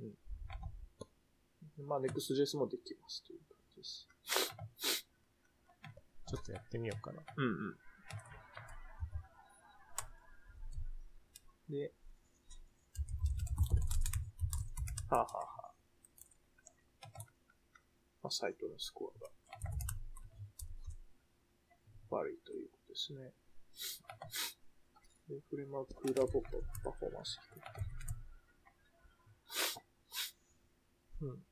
まあ、Next.js もできますという感じです。ちょっとやってみようかな。うんうん。で、はあ、ははあ、まあ、サイトのスコアが悪いということですね。で、フレームワークラボパフォーマンス低い。うん。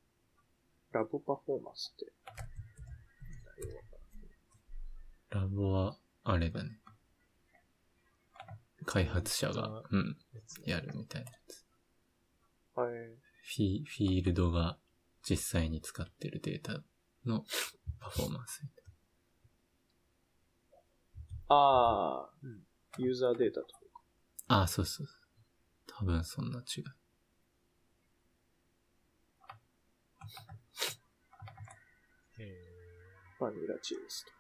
ラボパフォーマンスって、ラボは、あれだね。開発者が、うん、やるみたいなやつ。はい。フィフィールドが実際に使ってるデータのパフォーマンスああ、うんユーザーデータとか。な。ああ、そうそうそう。多分そんな違い。バニラチーズとか。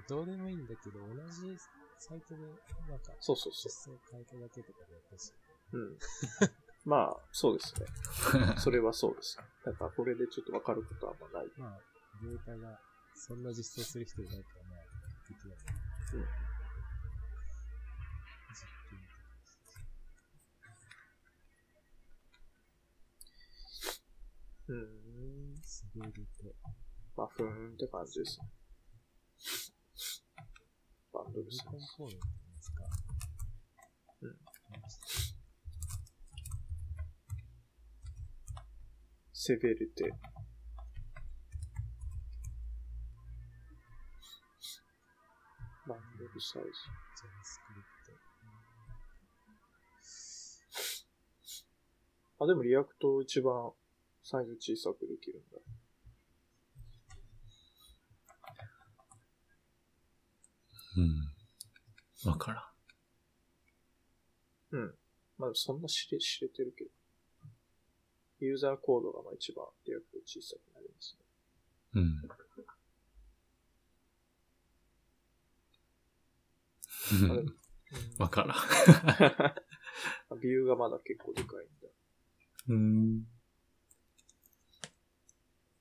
ーどうでもいいんだけど、同じサイトで、なんか、そうそうそ実装変えただけとかでやったし。う。うん。まあ、そうですね。それはそうです。だからこれでちょっとわかることはあんまない。まあ、データが、そんな実装する人いないから、まあ、できない。うん実験とかうーん。まあ、ふーんって感じですね。バンドルブさんコン。ポーネントですか。うん。セベルテ。バンドルサイズ。JavaScript。あ、でも React 一番サイズ小さくできるんだ。うん。わからん。うん。まあそんな知れ、知れてるけど。ユーザーコードがまあ一番 React 小さくなりますね。うん。あれ わからん。うん、 Vue がまだ結構でかいんだ。うん。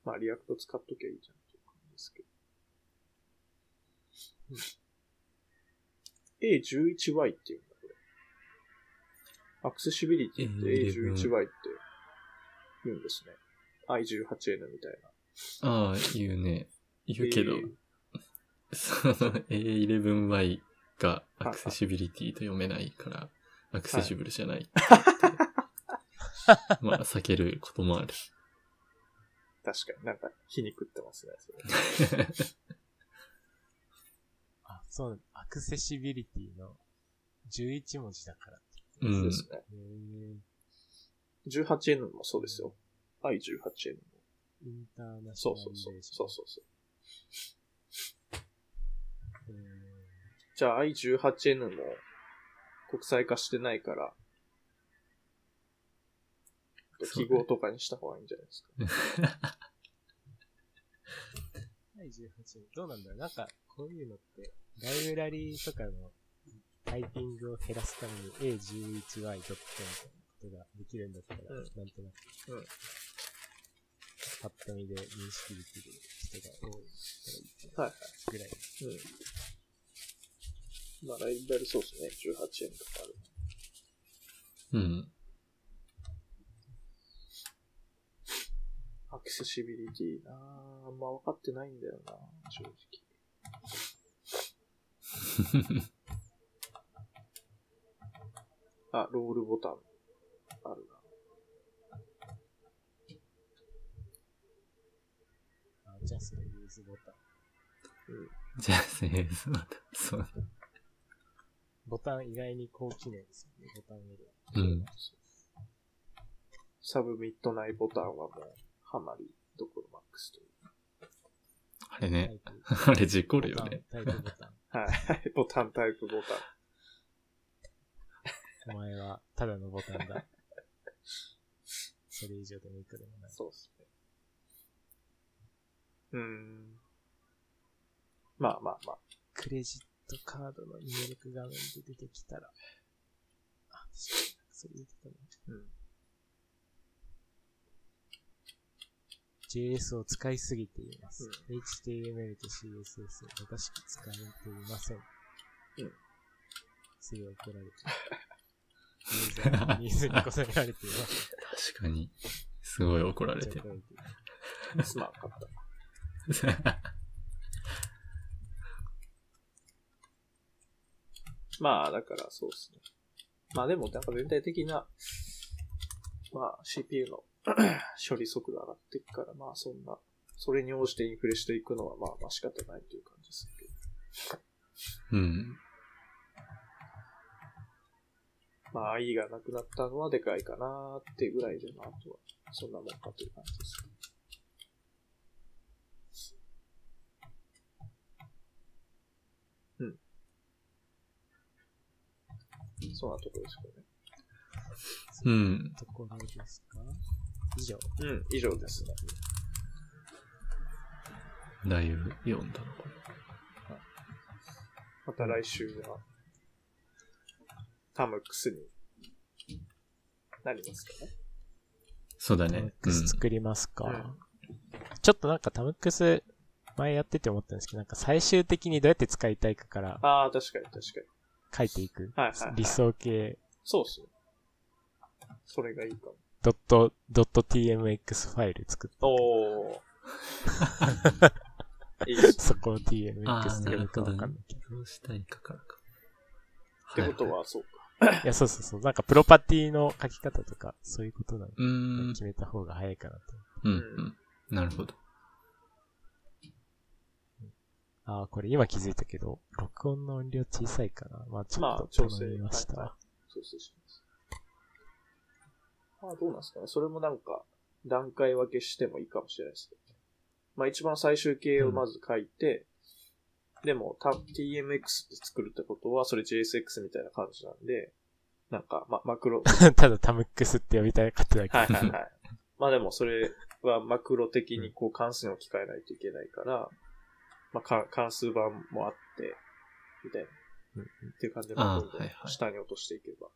まあ React 使っときゃいいじゃんっていう感じですけど。A11Y っていうんだ、これ。アクセシビリティって A11Y って言うんですね。I18N みたいな。ああ、言うね。言うけど、えーその A11Y がアクセシビリティと読めないから、アクセシブルじゃないって言って。まあ、避けることもある。確かになんか皮肉ってますね。それあ、そう、アクセシビリティの11文字だからって。うんで。すね。へ 18N もそうですよ。I18N も。ーインターナシそうそうそう。ョナルレーション。そうそうそう。へーじゃあ I18N も国際化してないから、記号とかにした方がいいんじゃないですか。第18どうなんだろうなんか、こういうのって、ライブラリーとかのタイピングを減らすために A11Y ドットみたいなことができるんだったら、うんなんとなく、うんパッと見で認識できる人が多いからはいはい。ぐらい。うん。まあ、ライブラリそうですね。18N とかある。うん。アクセシビリティなぁ。あんま分かってないんだよな正直。あ、ロールボタン。あるあ、ジャストユーズボタン。じゃあ、セールスまた、そう。ボタン意外に高機能ですよね、ボタンよりは。うん。な。サブミッドナイボタンはもう、ハマりどころマックスという。あれね。あれ事故るよね。ボタイプボタン。はい。ボタンタイプボタン。お前はただのボタンだ。それ以上でもいくでもない。そうですね。うーん。まあまあまあ。クレジットカードの入力画面で出てきたら。あ、確かに。それ出てたね。うん。JS を使いすぎています。HTML と CSS を正しく使えていません。うん。すぐ怒られてる。ユーザーにニーズにこそげられています。確かに。すごい怒られてる。怒られてるすまんかった。まあ、だからそうですね。まあでも、なんか全体的な、まあ CPU の 処理速度上がっていくから、まあそんな、それに応じてインフレしていくのはまあまあ仕方ないという感じですけど。うん。まあ IE がなくなったのはでかいかなーってぐらいで、まああとはそんなもんかという感じです。うん。そんなところですかね。うん。ところですか？以上。うん、以上ですね。だいぶ読んだのかまた来週は、タムクスになりますかね。そうだタムッね。うん。クス作りますか。うんちょっとなんかタムックス、前やってて思ったんですけど、なんか最終的にどうやって使いたいかからああ、確かに確かに。書いていく。はいはいはい理想形そうっすね。それがいいかも。ドット、ドット tmx ファイル作って、おー。いいっすね。そこを tmx ああ、って呼ぶかなるほどねわかんないけど。。どうしたいかからか。ってことは、そうか。いや、そうそうそう。なんかプロパティの書き方とか、そういうことなの。うーん。決めた方が早いかなと。うん、うん。なるほど。ああ、これ今気づいたけど、録音の音量小さいかな。まあちょっとまあ調整頼みました。はいは調整します。まあ、どうなんですかね。それもなんか、段階分けしてもいいかもしれないですけど。まあ、一番最終形をまず書いて、でも、た TMX って作るってことは、それ JSX みたいな感じなんで、なんか、ま、マクロ、ただタムックスって呼びたかっただけ。はいはいはい。まあでもそれはマクロ的にこう関数に置き換えないといけないから、まあか関数版もあって、みたいな。うんっていう感じで、下に落としていけば。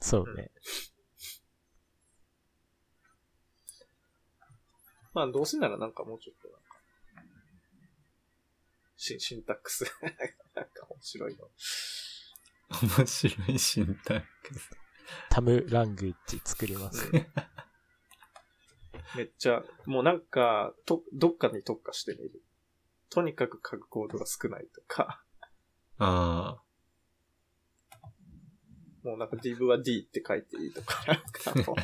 そうね。まあどうせならなんかもうちょっとなんか、シンシンタックスなんか面白いの。面白いシンタックス。タムラングイッジ作ります。めっちゃ、もうなんか、と、どっかに特化してみる。とにかく書くコードが少ないとか、あもうなんか div は d って書いていいとか、なんかもう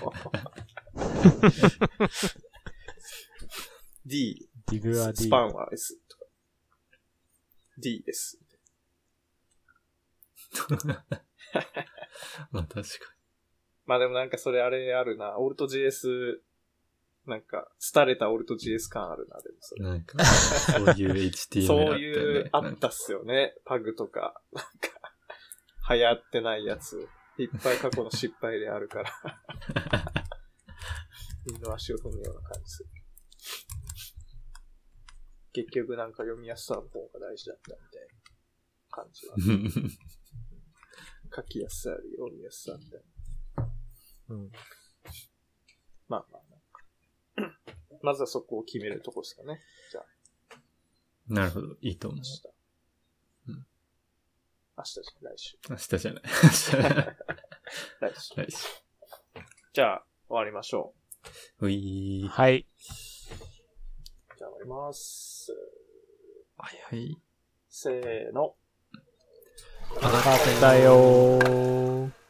d、ディグは D ス。パンは s とか、d です。あ。まあ確かまあでもなんかそれあれあるな、オルト JS、なんか、廃れたオルト JS 感あるな、でもそれに。なんか、そういう HTML そう。いう、あったっすよね。パグとか、なんか、流行ってないやつ。いっぱい過去の失敗であるから。みんな足を踏むような感じする。結局なんか読みやすさの方が大事だったみたいな感じは。書きやすさより読みやすさみたいな。うん。まあまあなんか。まずはそこを決めるとこですかね。じゃあ、なるほど。いいと思う明。日。うん明日じゃない来週。明日じゃない。明日じゃない。来週。来週じゃあ、終わりましょういー。はい。う。じゃあ終わります。はいはい。せーの。わかったよー。